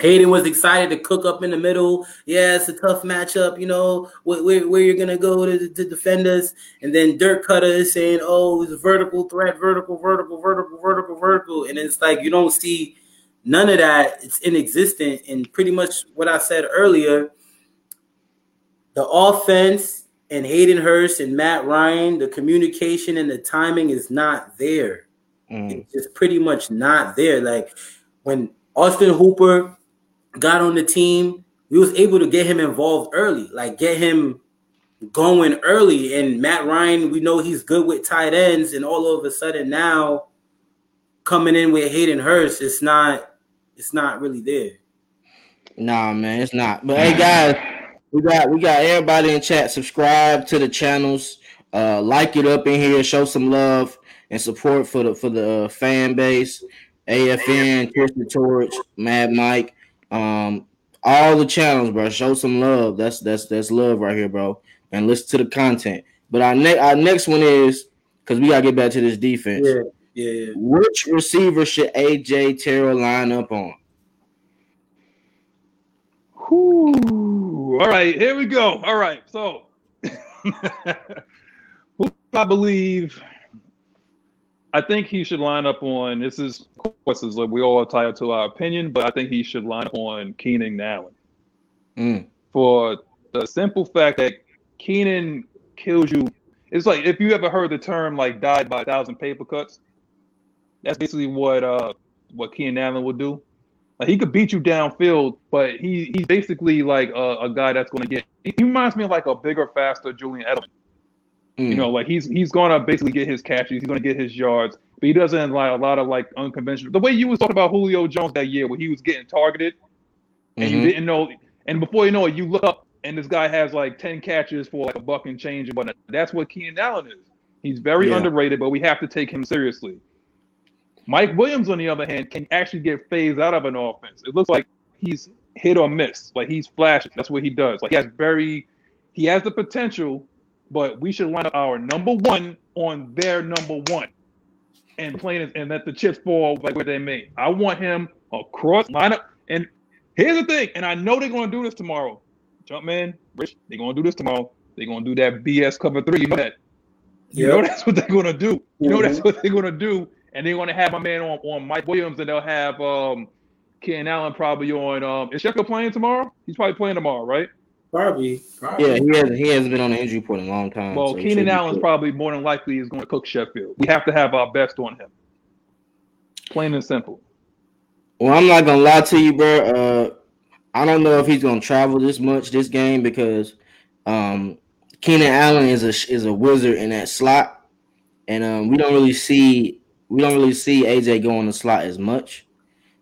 Hayden was excited to cook up in the middle. Yeah, it's a tough matchup. You know where, where, where you're gonna go to, to defend us, and then Dirk Koetter is saying, "Oh, it's a vertical threat, vertical, vertical, vertical, vertical, vertical," and it's like you don't see none of that. It's inexistent, and pretty much what I said earlier. The offense and Hayden Hurst and Matt Ryan, the communication and the timing is not there. Mm. It's pretty much not there. Like when Austin Hooper got on the team, we was able to get him involved early, like get him going early. And Matt Ryan, we know he's good with tight ends, and all of a sudden now coming in with Hayden Hurst, it's not it's not really there. Nah, man, it's not. But hey guys, we got we got everybody in chat. Subscribe to the channels, uh, like it up in here, show some love and support for the for the uh, fan base. AFN, Christian Torch, Mad Mike, um, all the channels, bro. Show some love. That's that's that's love right here, bro. And listen to the content. But our next our next one is because we gotta get back to this defense. Yeah, yeah, yeah. Which receiver should AJ Terrell line up on? Whew. All right, here we go. All right, so <laughs> who I believe I think he should line up on this is of course is like we all entitled to our opinion, but I think he should line up on Keenan Allen. Mm. For the simple fact that Keenan kills you. It's like if you ever heard the term like died by a thousand paper cuts. That's basically what uh what Keenan Allen would do. Like he could beat you downfield, but he he's basically like a, a guy that's going to get. He reminds me of like a bigger, faster Julian Edelman. Mm. You know, like he's he's gonna basically get his catches, he's gonna get his yards, but he doesn't like a lot of like unconventional. The way you was talking about Julio Jones that year, where he was getting targeted, and mm-hmm. you didn't know, and before you know it, you look up and this guy has like ten catches for like a buck and change and whatnot. That's what Keenan Allen is. He's very yeah. underrated, but we have to take him seriously. Mike Williams, on the other hand, can actually get phased out of an offense. It looks like he's hit or miss. Like he's flashing. That's what he does. Like he has very, he has the potential, but we should line up our number one on their number one and playing and let the chips fall like where they may. I want him across lineup. And here's the thing, and I know they're gonna do this tomorrow. Jumpman, Rich, they're gonna do this tomorrow. They're gonna do that BS cover three. You know that. You yep. know that's what they're gonna do. You know mm-hmm. that's what they're gonna do. And they're gonna have my man on, on Mike Williams, and they'll have um Keenan Allen probably on um is Sheffield playing tomorrow? He's probably playing tomorrow, right? Probably, probably. Yeah, he hasn't he hasn't been on the injury report in a long time. Well, so Keenan Allen's probably more than likely is going to cook Sheffield. We have to have our best on him. Plain and simple. Well, I'm not gonna lie to you, bro. Uh, I don't know if he's gonna travel this much this game because um, Keenan Allen is a is a wizard in that slot, and um, we don't really see we don't really see AJ go in the slot as much.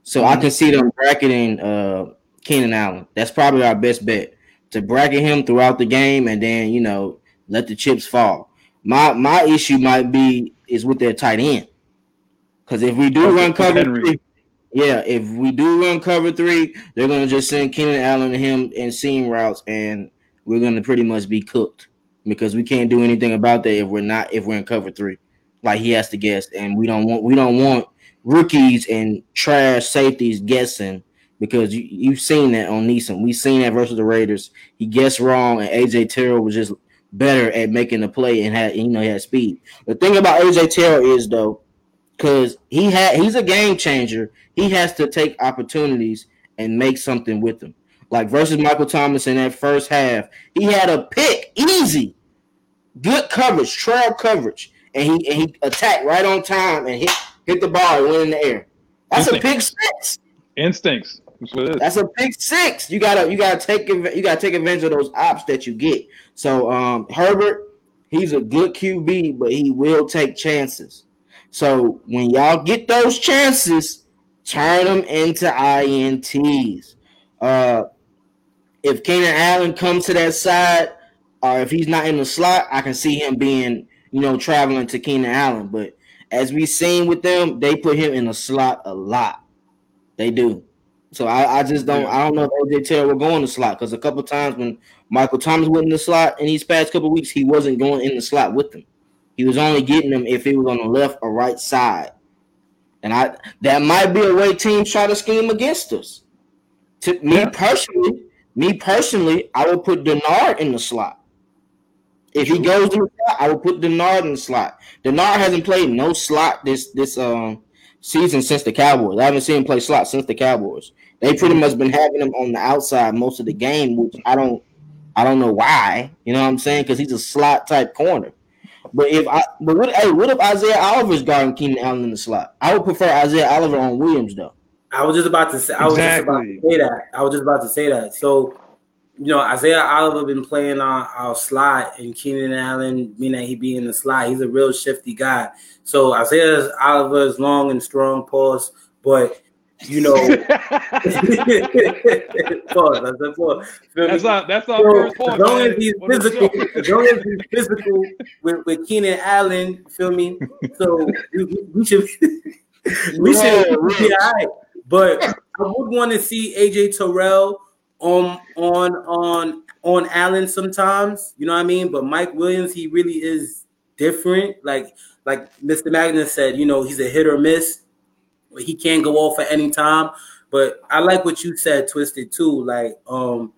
So mm-hmm. I can see them bracketing uh, Keenan Allen. That's probably our best bet to bracket him throughout the game and then you know let the chips fall. My my issue might be is with their tight end. Because if we do run cover three, yeah, if we do run cover three, they're gonna just send Keenan Allen to him in seam routes, and we're gonna pretty much be cooked because we can't do anything about that if we're not if we're in cover three. Like he has to guess, and we don't want we don't want rookies and trash safeties guessing because you, you've seen that on Neasman. We've seen that versus the Raiders. He guessed wrong, and AJ Terrell was just better at making the play and had you know he had speed. The thing about AJ Terrell is though, because he had he's a game changer. He has to take opportunities and make something with them. Like versus Michael Thomas in that first half, he had a pick, easy, good coverage, trail coverage, and he and he attacked right on time and hit hit the ball and went in the air. That's Instincts. a pick six. Instincts. That's, a pick six. You gotta you gotta take you gotta take advantage of those ops that you get. So um Herbert, he's a good QB, but he will take chances. So when y'all get those chances, turn them into INTs. Uh, if Keenan Allen comes to that side, or if he's not in the slot, I can see him being, you know, traveling to Keenan Allen. But as we've seen with them, they put him in the slot a lot. They do. So I, I just don't I don't know if AJ Terrell will go in the slot because a couple times when Michael Thomas went in the slot in these past couple weeks, he wasn't going in the slot with them. He was only getting them if he was on the left or right side. And I that might be a way teams try to scheme against us. To me personally, me personally, I would put Dennard in the slot. If he goes in the slot, I would put Dennard in the slot. Dennard hasn't played no slot this this um season since the Cowboys. I haven't seen him play slot since the Cowboys. They pretty mm-hmm. much been having him on the outside most of the game, which I don't I don't know why. You know what I'm saying? Because he's a slot type corner. But if I but what hey, what if Isaiah Oliver's guarding Keenan Allen in the slot? I would prefer Isaiah Oliver on Williams though. I was just about to say I was exactly. just about to say that. I was just about to say that. So you know, Isaiah Oliver been playing on our slot and Keenan Allen, meaning he be in the slot. He's a real shifty guy. So Isaiah Oliver is long and strong, pause, but you know, <laughs> <laughs> pause. That's, that's, that's not that's not so, pause. As long as he's physical, as long as he's physical with, with Keenan Allen, feel me? So we, we should we should <laughs> be all right. But I would want to see AJ Terrell on on on on Allen sometimes. You know what I mean? But Mike Williams, he really is different. Like like Mr. Magnus said, you know, he's a hit or miss. He can't go off at any time. But I like what you said, Twisted too. Like um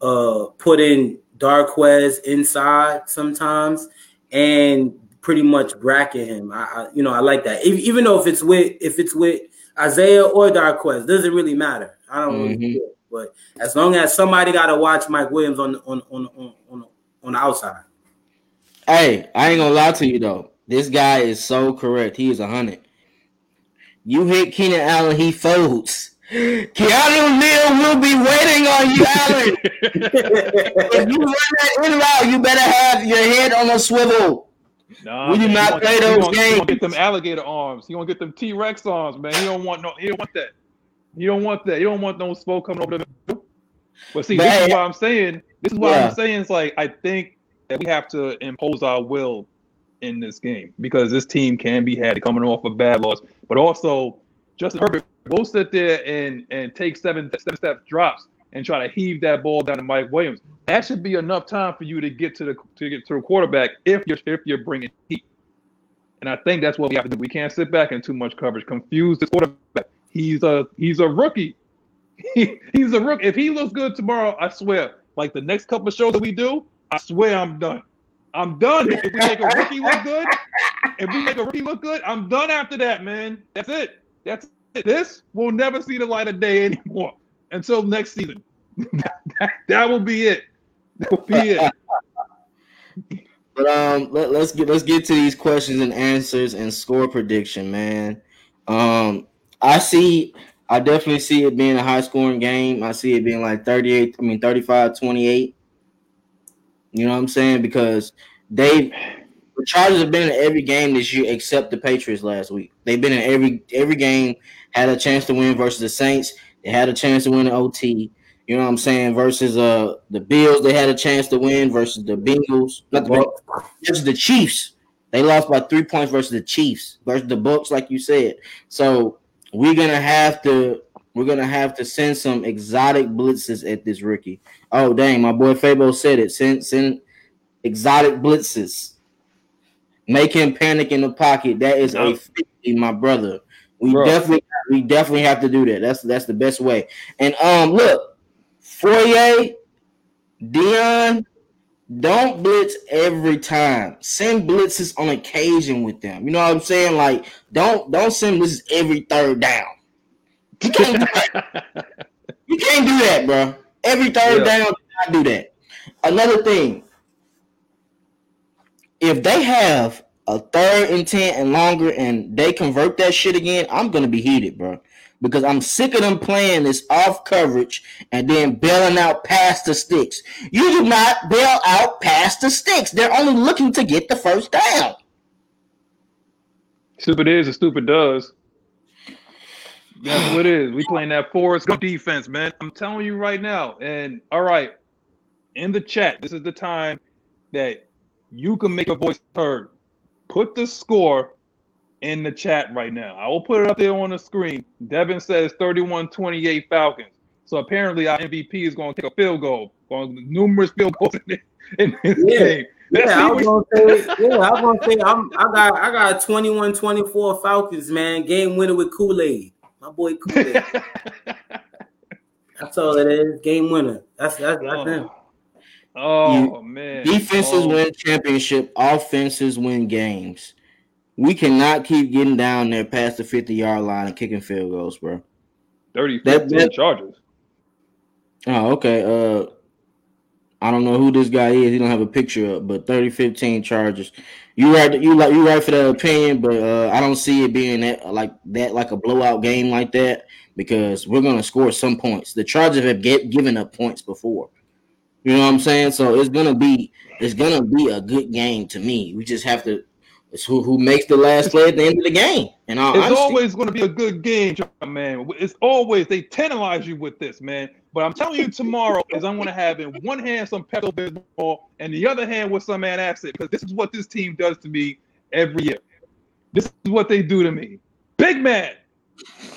uh putting Darqueze inside sometimes and pretty much bracket him. I, I you know I like that. If, even though if it's with if it's with Isaiah or Darqueze, doesn't really matter. I don't mm-hmm. really care. But as long as somebody got to watch Mike Williams on on on on on, on the outside. Hey, I ain't gonna lie to you though. This guy is so correct. He is a hundred. You hit Keenan Allen, he folds. <laughs> Keanu Neal will be waiting on you, Allen. <laughs> if you run that in route, you better have your head on a swivel. Nah, we do not play those games. He gonna get them alligator arms. He gonna get them T Rex arms, man. He don't want no. He don't want that. You don't want that. You don't want no smoke coming over the. But see, this is what I'm saying. This is what yeah. I'm saying. It's like I think that we have to impose our will in this game because this team can be had coming off a bad loss, but also Justin Herbert will sit there and and take seven seven step drops and try to heave that ball down to Mike Williams. That should be enough time for you to get to the to get to the quarterback if you're if you're bringing heat. And I think that's what we have to do. We can't sit back in too much coverage, confuse the quarterback. He's a he's a rookie. <laughs> he's a rookie. If he looks good tomorrow, I swear, like the next couple of shows that we do, I swear I'm done. I'm done. If we make a rookie look good, if we make a rookie look good, I'm done after that, man. That's it. That's it. This will never see the light of day anymore until next season. that, <laughs> that will be it. That will be it. <laughs> But um, let, us get let's get to these questions and answers and score prediction, man. Um, I see, I definitely see it being a high scoring game. I see it being like 38, I mean 35 28. You know what I'm saying? Because they the Chargers have been in every game this year except the Patriots last week. They've been in every every game, had a chance to win versus the Saints. They had a chance to win the OT. You know what I'm saying? Versus uh the Bills, they had a chance to win versus the Bengals, not the Bengals, versus the Chiefs. They lost by three points versus the Chiefs versus the Bucs, like you said. So we're gonna have to we're gonna have to send some exotic blitzes at this rookie. Oh dang, my boy Fabo said it. Send send exotic blitzes. Make him panic in the pocket. That is a 50, my brother. We Bro. definitely we definitely have to do that. That's that's the best way. And um look, Foyer, Deion, don't blitz every time. Send blitzes on occasion with them. You know what I'm saying? Like, don't don't send blitzes every third down. You can't do that. <laughs> You can't do that, bro. Every third Yeah. down, do not do that. Another thing, if they have a third and ten and longer, and they convert that shit again, I'm gonna be heated, bro. Because I'm sick of them playing this off coverage and then bailing out past the sticks. You do not bail out past the sticks. They're only looking to get the first down. Stupid is and stupid does. That's what it is. We <sighs> playing that Forrest Gump defense, man. I'm telling you right now. And all right, in the chat, this is the time that you can make a voice heard. Put the score in the chat right now. I will put it up there on the screen. Devin says 31-28 Falcons. So apparently our MVP is going to take a field goal. Going numerous field goals in this, in this Yeah. game. Let's Yeah, I was gonna say, yeah, I was gonna say I'm I got I got 21-24 Falcons, man. Game winner with Kool-Aid. My boy Kool-Aid. <laughs> That's all it is. Game winner. That's that's, that's oh. him. Oh, man. Defenses Oh. win championship, offenses win games. We cannot keep getting down there past the 50 yard line and kicking field goals, bro. 30 That- 15 that- Chargers. Oh, okay. Uh I don't know who this guy is. He don't have a picture up, but 30-15 charges. You right you like you right for that opinion, but uh I don't see it being that like that like a blowout game like that because we're gonna score some points. The Chargers have get, given up points before. You know what I'm saying? So it's gonna be it's gonna be a good game to me. We just have to it's who who makes the last play at the end of the game. And all It's honesty. always going to be a good game, man. It's always they tantalize you with this, man. But I'm telling you, tomorrow is I'm going to have in one hand some Pepto Bismol and the other hand with some man antacid because this is what this team does to me every year. This is what they do to me. Big man. <laughs>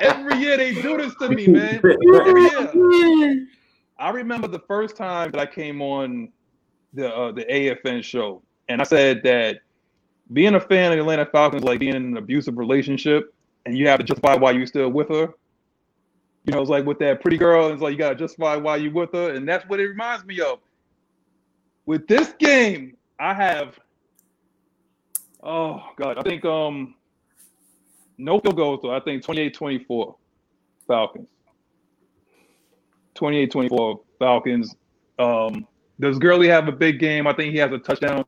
every year they do this to me, man. <laughs> Every year. I remember the first time that I came on the uh, the AFN show, and I said that being a fan of the Atlanta Falcons like being in an abusive relationship, and you have to justify why you're still with her. You know, it's like with that pretty girl, it's like you gotta justify why you're with her, and that's what it reminds me of. With this game, I have oh god, I think um no field goals though. I think 28-24 Falcons. 28-24 Falcons. Um does Gurley have a big game? I think he has a touchdown.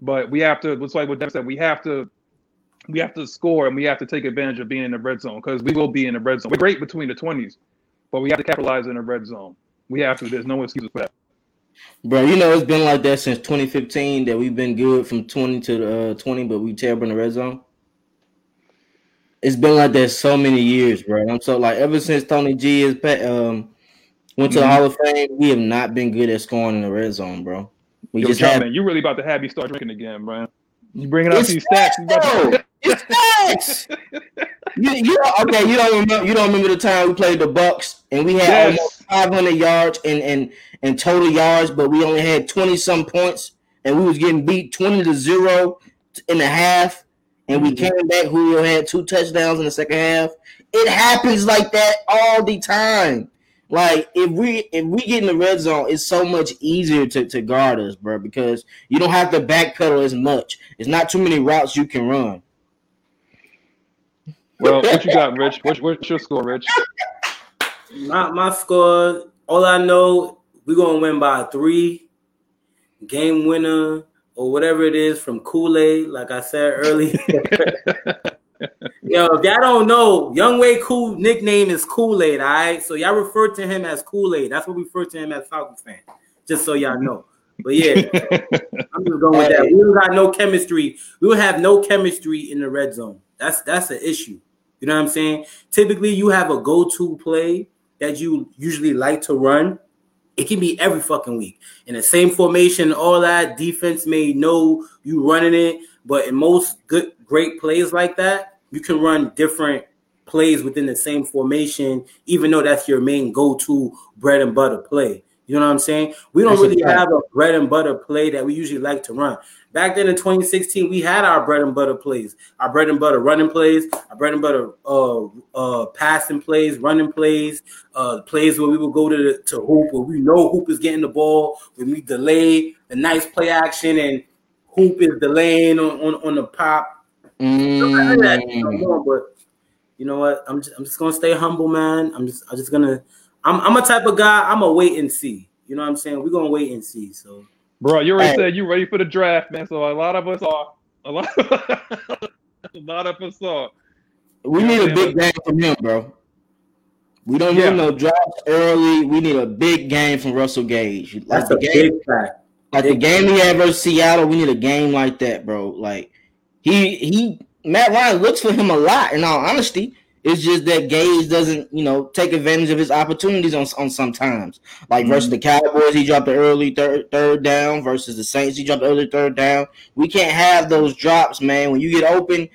But we have to, looks like what Devin said, we have to we have to score and we have to take advantage of being in the red zone because we will be in the red zone. We're great between the 20s, but we have to capitalize in the red zone. We have to. There's no excuses for that. Bro, you know it's been like that since 2015 that we've been good from 20 to uh, 20, but we terrible in the red zone. It's been like that so many years, bro. I'm so like ever since Tony G is um went to the Mhm. Hall of Fame, we have not been good at scoring in the red zone, bro. We Yo, just John, have man, you really about to have me start drinking again, man. You bringing out It's these stats. You about to- bro. It's facts. <laughs> you, you don't- okay? You don't remember? You don't remember the time we played the Bucs and we had Yes. almost 500 yards and and and total yards, but we only had 20 some points, and we was getting beat 20 to zero in the half, and we Mhm. came back. Julio had two touchdowns in the second half. It happens like that all the time. Like if we if we get in the red zone, it's so much easier to, to guard us, bro, because you don't have to backpedal as much. It's not too many routes you can run. well, what you got, Rich? What's, what's your score, Rich? My my score. All I know, we're gonna win by three. Game winner or whatever it is from Kool Aid. Like I said earlier. <laughs> <laughs> Yo, if y'all don't know, Younghoe Koo nickname is Kool Aid. All right, so y'all refer to him as Kool Aid. That's what we refer to him as Falcons fan. Just so y'all know. But yeah, <laughs> I'm just going with that. We don't got no chemistry. We don't have no chemistry in the red zone. That's that's an issue. You know what I'm saying? Typically, you have a go-to play that you usually like to run. It can be every fucking week in the same formation. All that defense may know you running it, but in most good great plays like that, you can run different plays within the same formation, even though that's your main go-to bread and butter play. You know what I'm saying? We don't really have a bread and butter play that we usually like to run. Back then in 2016, we had our bread and butter plays, our bread and butter running plays, our bread and butter uh uh passing plays, running plays, uh plays where we would go to the, to hoop where we know hoop is getting the ball, when we delay the nice play action and hoop is delaying on on, on the pop. Mm. But you know what? I'm just, I'm just gonna stay humble, man. I'm just I'm just gonna I'm I'm a type of guy. I'm a wait and see. You know what I'm saying? We're gonna wait and see. So, Bro, you already Hey. said you ready for the draft, man. So a lot of us are. A lot, <laughs> a lot of us are. We You need a big game from him, bro. We don't Yeah. need no drops early. We need a big game from Russell Gage. Like that's the a game, big fact. like the game he had versus Seattle. We need a game like that, bro. Like he he Matt Ryan looks for him a lot. In all honesty, it's just that Gage doesn't, you know, take advantage of his opportunities on on sometimes. Like versus mm-hmm. the Cowboys, he dropped the early third third down. Versus the Saints, he dropped the early third down. We can't have those drops, man. When you get open,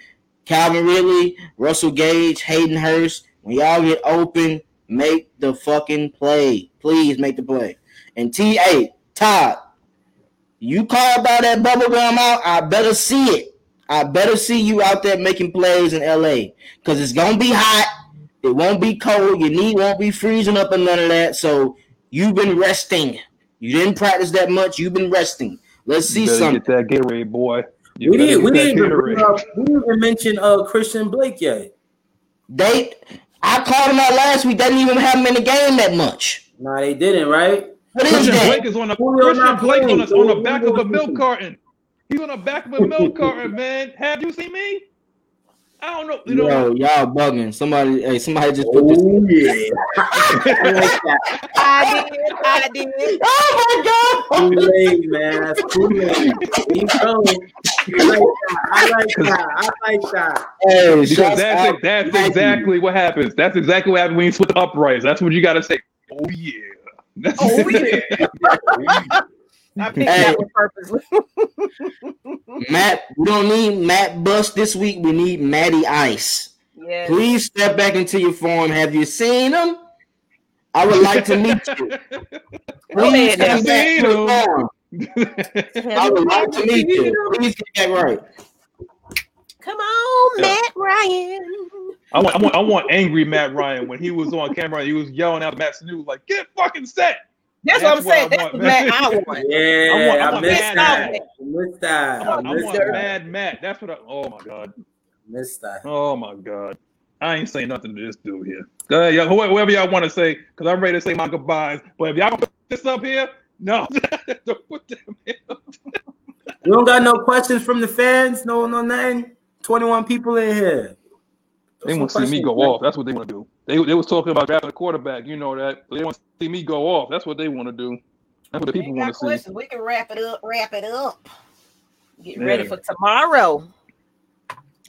Calvin Ridley, Russell Gage, Hayden Hurst, when y'all get open, make the fucking play. Please make the play. And T8, Todd, you called out that bubble gum out. I better see it. I better see you out there making plays in LA because it's gonna be hot. It won't be cold. Your knee won't be freezing up and none of that. So you've been resting. You didn't practice that much. You've been resting. Let's see You better something. get that Gatorade, boy. You We better didn't we get didn't even bring Gatorade. up, we didn't even mention uh Christian Blake yet. They, I called him out last week. They didn't even have him in the game that much. Nah, they didn't, right? What is Christian that? Blake is on the Christian Blake on playing, the, on the back of a milk carton. He's on the back of a milk carton, <laughs> man. Have you seen me? I don't know. You know Yo, y'all bugging. Somebody, hey, somebody just put this. Oh yeah. I like that. I did. I did. Oh my god! Kool-Aid, man. That's Kool-Aid. Keep going. I like that. I like that. I like that. Hey, Because that's that's exactly what happens. That's exactly what happens when you flip the uprights. That's what you got to say. Oh yeah. That's Oh, yeah. <laughs> I <laughs> picked Hey. that one purposely. <laughs> Matt. We don't need Matt Bust this week. We need Matty Ice. yes. Please step back into your form. Have you seen him? I would like to meet you. <laughs> Please ahead back to Seen form. I would like to meet you. Please get back right. Come on, Yeah. Matt Ryan. I want, I want, I want angry Matt Ryan when he was on camera. He was yelling out Matt Snoop like, "Get fucking set." That's, That's what I'm saying. what That's want, what Matt man. I want. Yeah, I want- I I, want missed that. Matt. I missed that. I I want, missed want that. Mad Matt. That's what I. Oh my god. Missed that. Oh my god. I ain't saying nothing to this dude here. Go ahead, y'all, whoever whoever y'all want to say, because I'm ready to say my goodbyes. But if y'all gonna put this up here, no, <laughs> don't put them here. You don't got no questions from the fans? No, no, nothing. 21 people in here. They want to see me go off. That's what they want to do. They they was talking about drafting a quarterback. You know that. They want to see me go off. That's what they want to do. That's what the people want to see. questions. We can wrap it up. Wrap it up. Get Yeah. ready for tomorrow.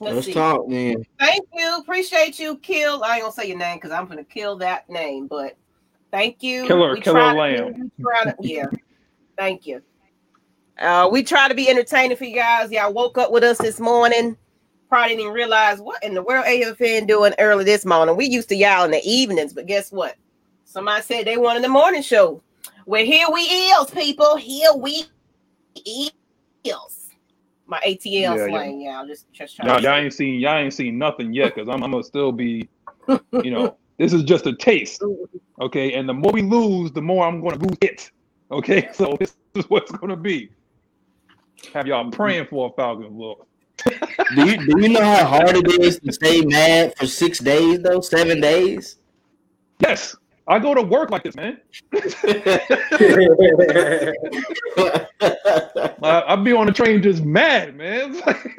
Let's, Let's talk, man. Thank you. Appreciate you, Kill. I ain't gonna say your name because I'm gonna kill that name, but thank you. Killer- We Killer try Lamb. we try to- yeah. Thank you. <laughs> Uh, we try to be entertaining for you guys. Y'all woke up with us this morning. Probably didn't even realize what in the world AFN doing early this morning. We used to y'all in the evenings, but guess what? Somebody said they wanted the morning show. Well, here we is, people. Here we is. My ATL Yeah, yeah. slang, y'all. Just, just trying Y'all, to y'all ain't seen y'all ain't seen nothing yet because I'm, I'm gonna still be, <laughs> you know, this is just a taste. Okay, and the more we lose, the more I'm gonna lose it. Okay, <laughs> so this is what's gonna be. Have y'all praying for a Falcon look. Do you do you know how hard it is to stay mad for six days though? Seven days? Yes, I go to work like this, man. <laughs> I, I be on the train just mad, man. <laughs>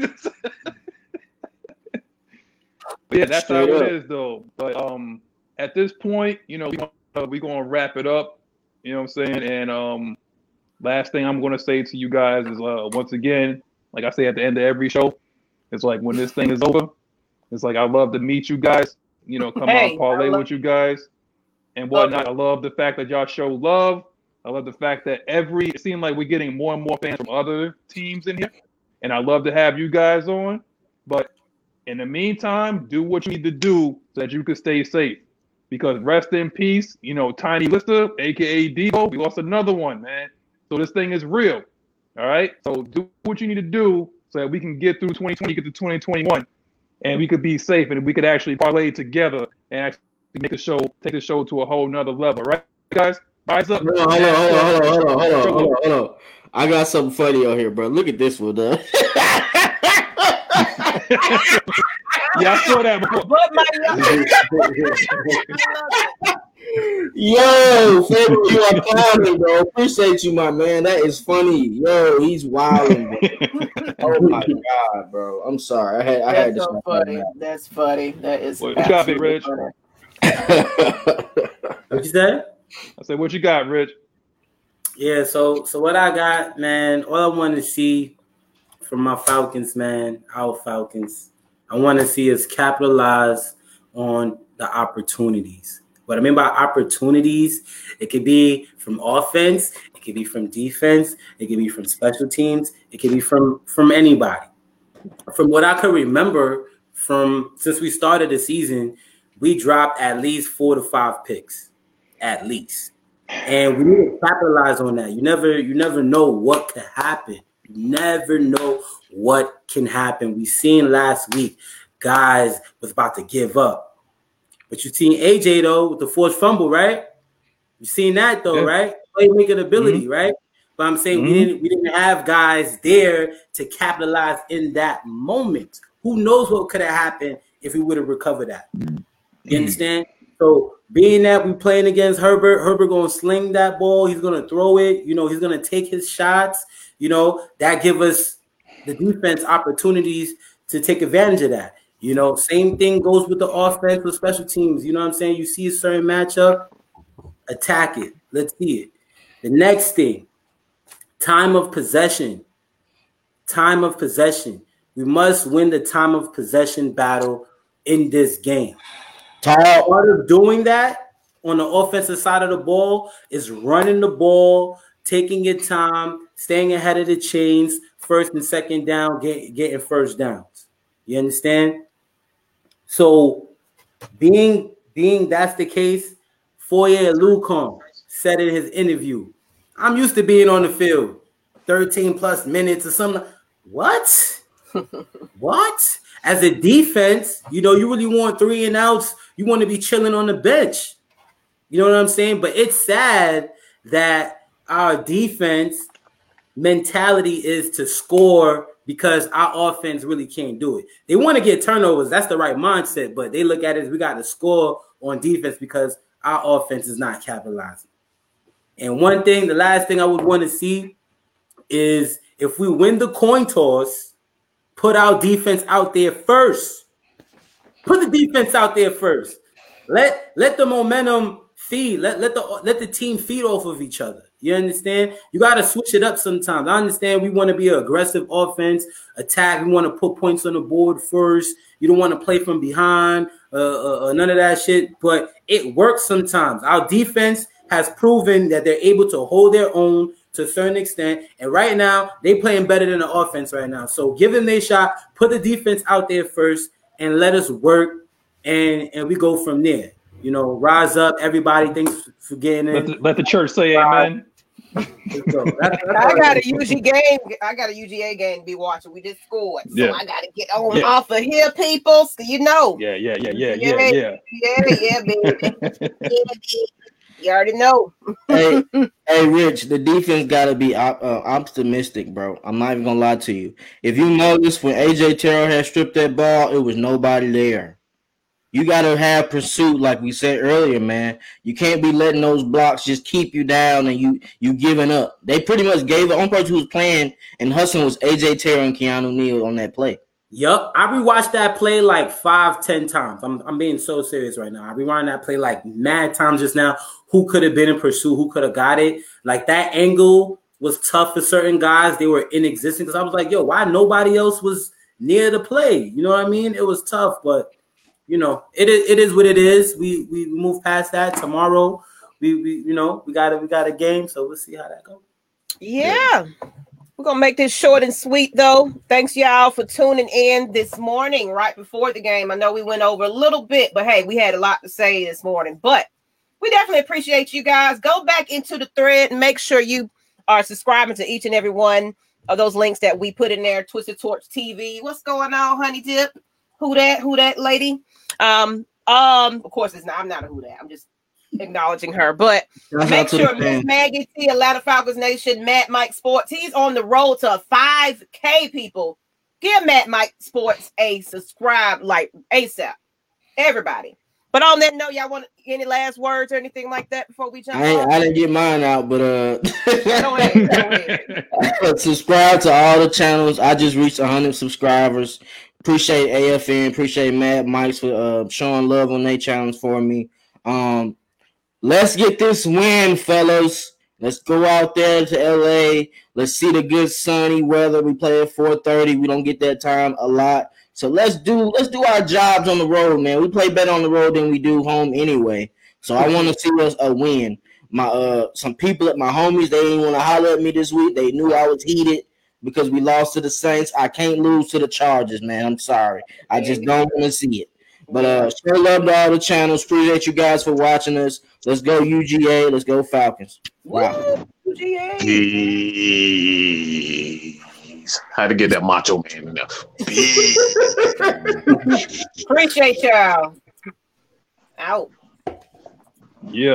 But yeah, that's Straight how up. it is, though. But um, at this point, you know, we gonna, we gonna wrap it up. You know what I'm saying? And um, last thing I'm gonna say to you guys is uh, once again, like I say at the end of every show, it's like when this thing is over, it's like I love to meet you guys. You know, come Hey, out parlay love- with you guys and whatnot. I love the fact that y'all show love. I love the fact that every it seems like we're getting more and more fans from other teams in here, and I love to have you guys on. But in the meantime, do what you need to do so that you can stay safe. because rest in peace, you know, Tiny Lister, aka Debo, we lost another one, man. So this thing is real. All right. So do what you need to do so that we can get through 2020, get to 2021, and we could be safe and we could actually parlay together and actually make the show, take the show to a whole nother level, right, guys? Rise up. Hold on, hold on, hold on, hold on, hold on, hold on, hold on, hold on. I got something funny on here, bro. Look at this one, though. <laughs> yeah, I saw that before. But my <laughs> <laughs> Yo, Faber, you are calling, bro. Appreciate you, my man. That is funny. Yo, he's wilding, bro. <laughs> oh my god, bro. I'm sorry. I had I had That's to so snap that funny. That's funny. That is What you got, Big Rich? funny. <laughs> What you said? I said, what you got, Rich? Yeah, so so what I got, man, all I want to see from my Falcons, man, our Falcons, I want to see us capitalize on the opportunities. What I mean by opportunities, it could be from offense, it could be from defense, it could be from special teams, it could be from from anybody. From what I can remember from since we started the season, we dropped at least four to five picks, at least and we need to capitalize on that. You never, you never know what could happen. You never know what can happen. We seen last week, guys was about to give up, but you seen AJ though with the forced fumble, right? You seen that though, Yeah. right? Playmaking ability, right? But I'm saying we Mhm. didn't, we didn't have guys there to capitalize in that moment. Who knows what could have happened if we would have recovered that? You understand? So being that we playing against Herbert, Herbert gonna sling that ball. He's gonna throw it. You know, he's gonna take his shots. You know, that give us the defense opportunities to take advantage of that. You know, same thing goes with the offense with special teams. You know what I'm saying? You see a certain matchup, attack it. Let's see it. The next thing, time of possession. Time of possession. We must win the time of possession battle in this game part of doing that on the offensive side of the ball is running the ball, taking your time, staying ahead of the chains, first and second down, get, getting first downs. You understand? So being being that's the case, Foye Oluokun said in his interview, I'm used to being on the field 13 plus minutes or something. What? <laughs> what? As a defense, you know, you really want three and outs. You want to be chilling on the bench. You know what I'm saying? But it's sad that our defense mentality is to score because our offense really can't do it. They want to get turnovers. That's the right mindset, but they look at it we got to score on defense because our offense is not capitalizing. And one thing, the last thing I would want to see is if we win the coin toss, put our defense out there first. Put the defense out there first. Let let the momentum feed. Let let the let the team feed off of each other. You understand? You got to switch it up sometimes. I understand we want to be an aggressive offense, attack. We want to put points on the board first. You don't want to play from behind, uh, uh, uh, none of that shit. But it works sometimes. Our defense has proven that they're able to hold their own to a certain extent. And right now, they playing better than the offense right now. So give them their shot. Put the defense out there first, and let us work. And and we go from there. You know, rise up. Everybody, thanks for getting Let the, let the church say amen. Let's. That's- that's I got a UG game. I got a UGA game to be watching. We just scored, so Yeah. I got to get on Yeah. off of here, people. So you know, Yeah, yeah, yeah, yeah, yeah, yeah. yeah, yeah, baby, yeah, baby. <laughs> You already know. hey, <laughs> hey, Rich, the defense got to be op- uh, optimistic, bro. I'm not even gonna lie to you. If you notice, when AJ Terrell had stripped that ball, it was nobody there. You got to have pursuit, like we said earlier, man. You can't be letting those blocks just keep you down and you you giving up. They pretty much gave the only person who was playing and hustling was AJ Terrell and Keanu Neal on that play. Yup, I rewatched that play like five, ten times. I'm, I'm being so serious right now. I rewound that play like mad times just now. Who could have been in pursuit? Who could have got it? Like that angle was tough for certain guys. They were inexistent because I was like, yo, why nobody else was near the play? You know what I mean? It was tough, but you know, it is it is what it is. We we move past that tomorrow. We we you know we got a we got a game, so we'll see how that goes. Yeah. We're gonna make this short and sweet though. Thanks y'all for tuning in this morning, right before the game. I know we went over a little bit, but hey, we had a lot to say this morning. But we definitely appreciate you guys. Go back into the thread and make sure you are subscribing to each and every one of those links that we put in there. Twisted Torch TV. What's going on, Honey Dip? Who that? Who that lady? Um, um, of course, it's not. I'm not a who that. I'm just acknowledging her. But Shout make sure the Miss fans. Maggie T, Atlanta Falcons Nation, Matt Mike Sports. He's on the road to 5K people. Give Matt Mike Sports a subscribe like ASAP. Everybody. But on that note, y'all want any last words or anything like that before we jump I, ain't. I didn't get mine out, but uh, Go ahead, go ahead. <laughs> subscribe to all the channels. I just reached 100 subscribers. Appreciate AFN. Appreciate Mad Mike's for uh, showing love on their challenge for me. Um, let's get this win, fellas. Let's go out there to LA. Let's see the good sunny weather. We play at 4:30. We don't get that time a lot. So let's do let's do our jobs on the road, man. We play better on the road than we do home anyway. So I want to see us a win. My uh some people at my homies, they didn't want to holler at me this week. They knew I was heated because we lost to the Saints. I can't lose to the Chargers, man. I'm sorry. I just don't want to see it. But uh show love to all the channels. Appreciate you guys for watching us. Let's go UGA. Let's go Falcons. Wow. Woo, UGA. Jeez. Had to get that macho man in there. <laughs> Appreciate y'all. Out. yeah.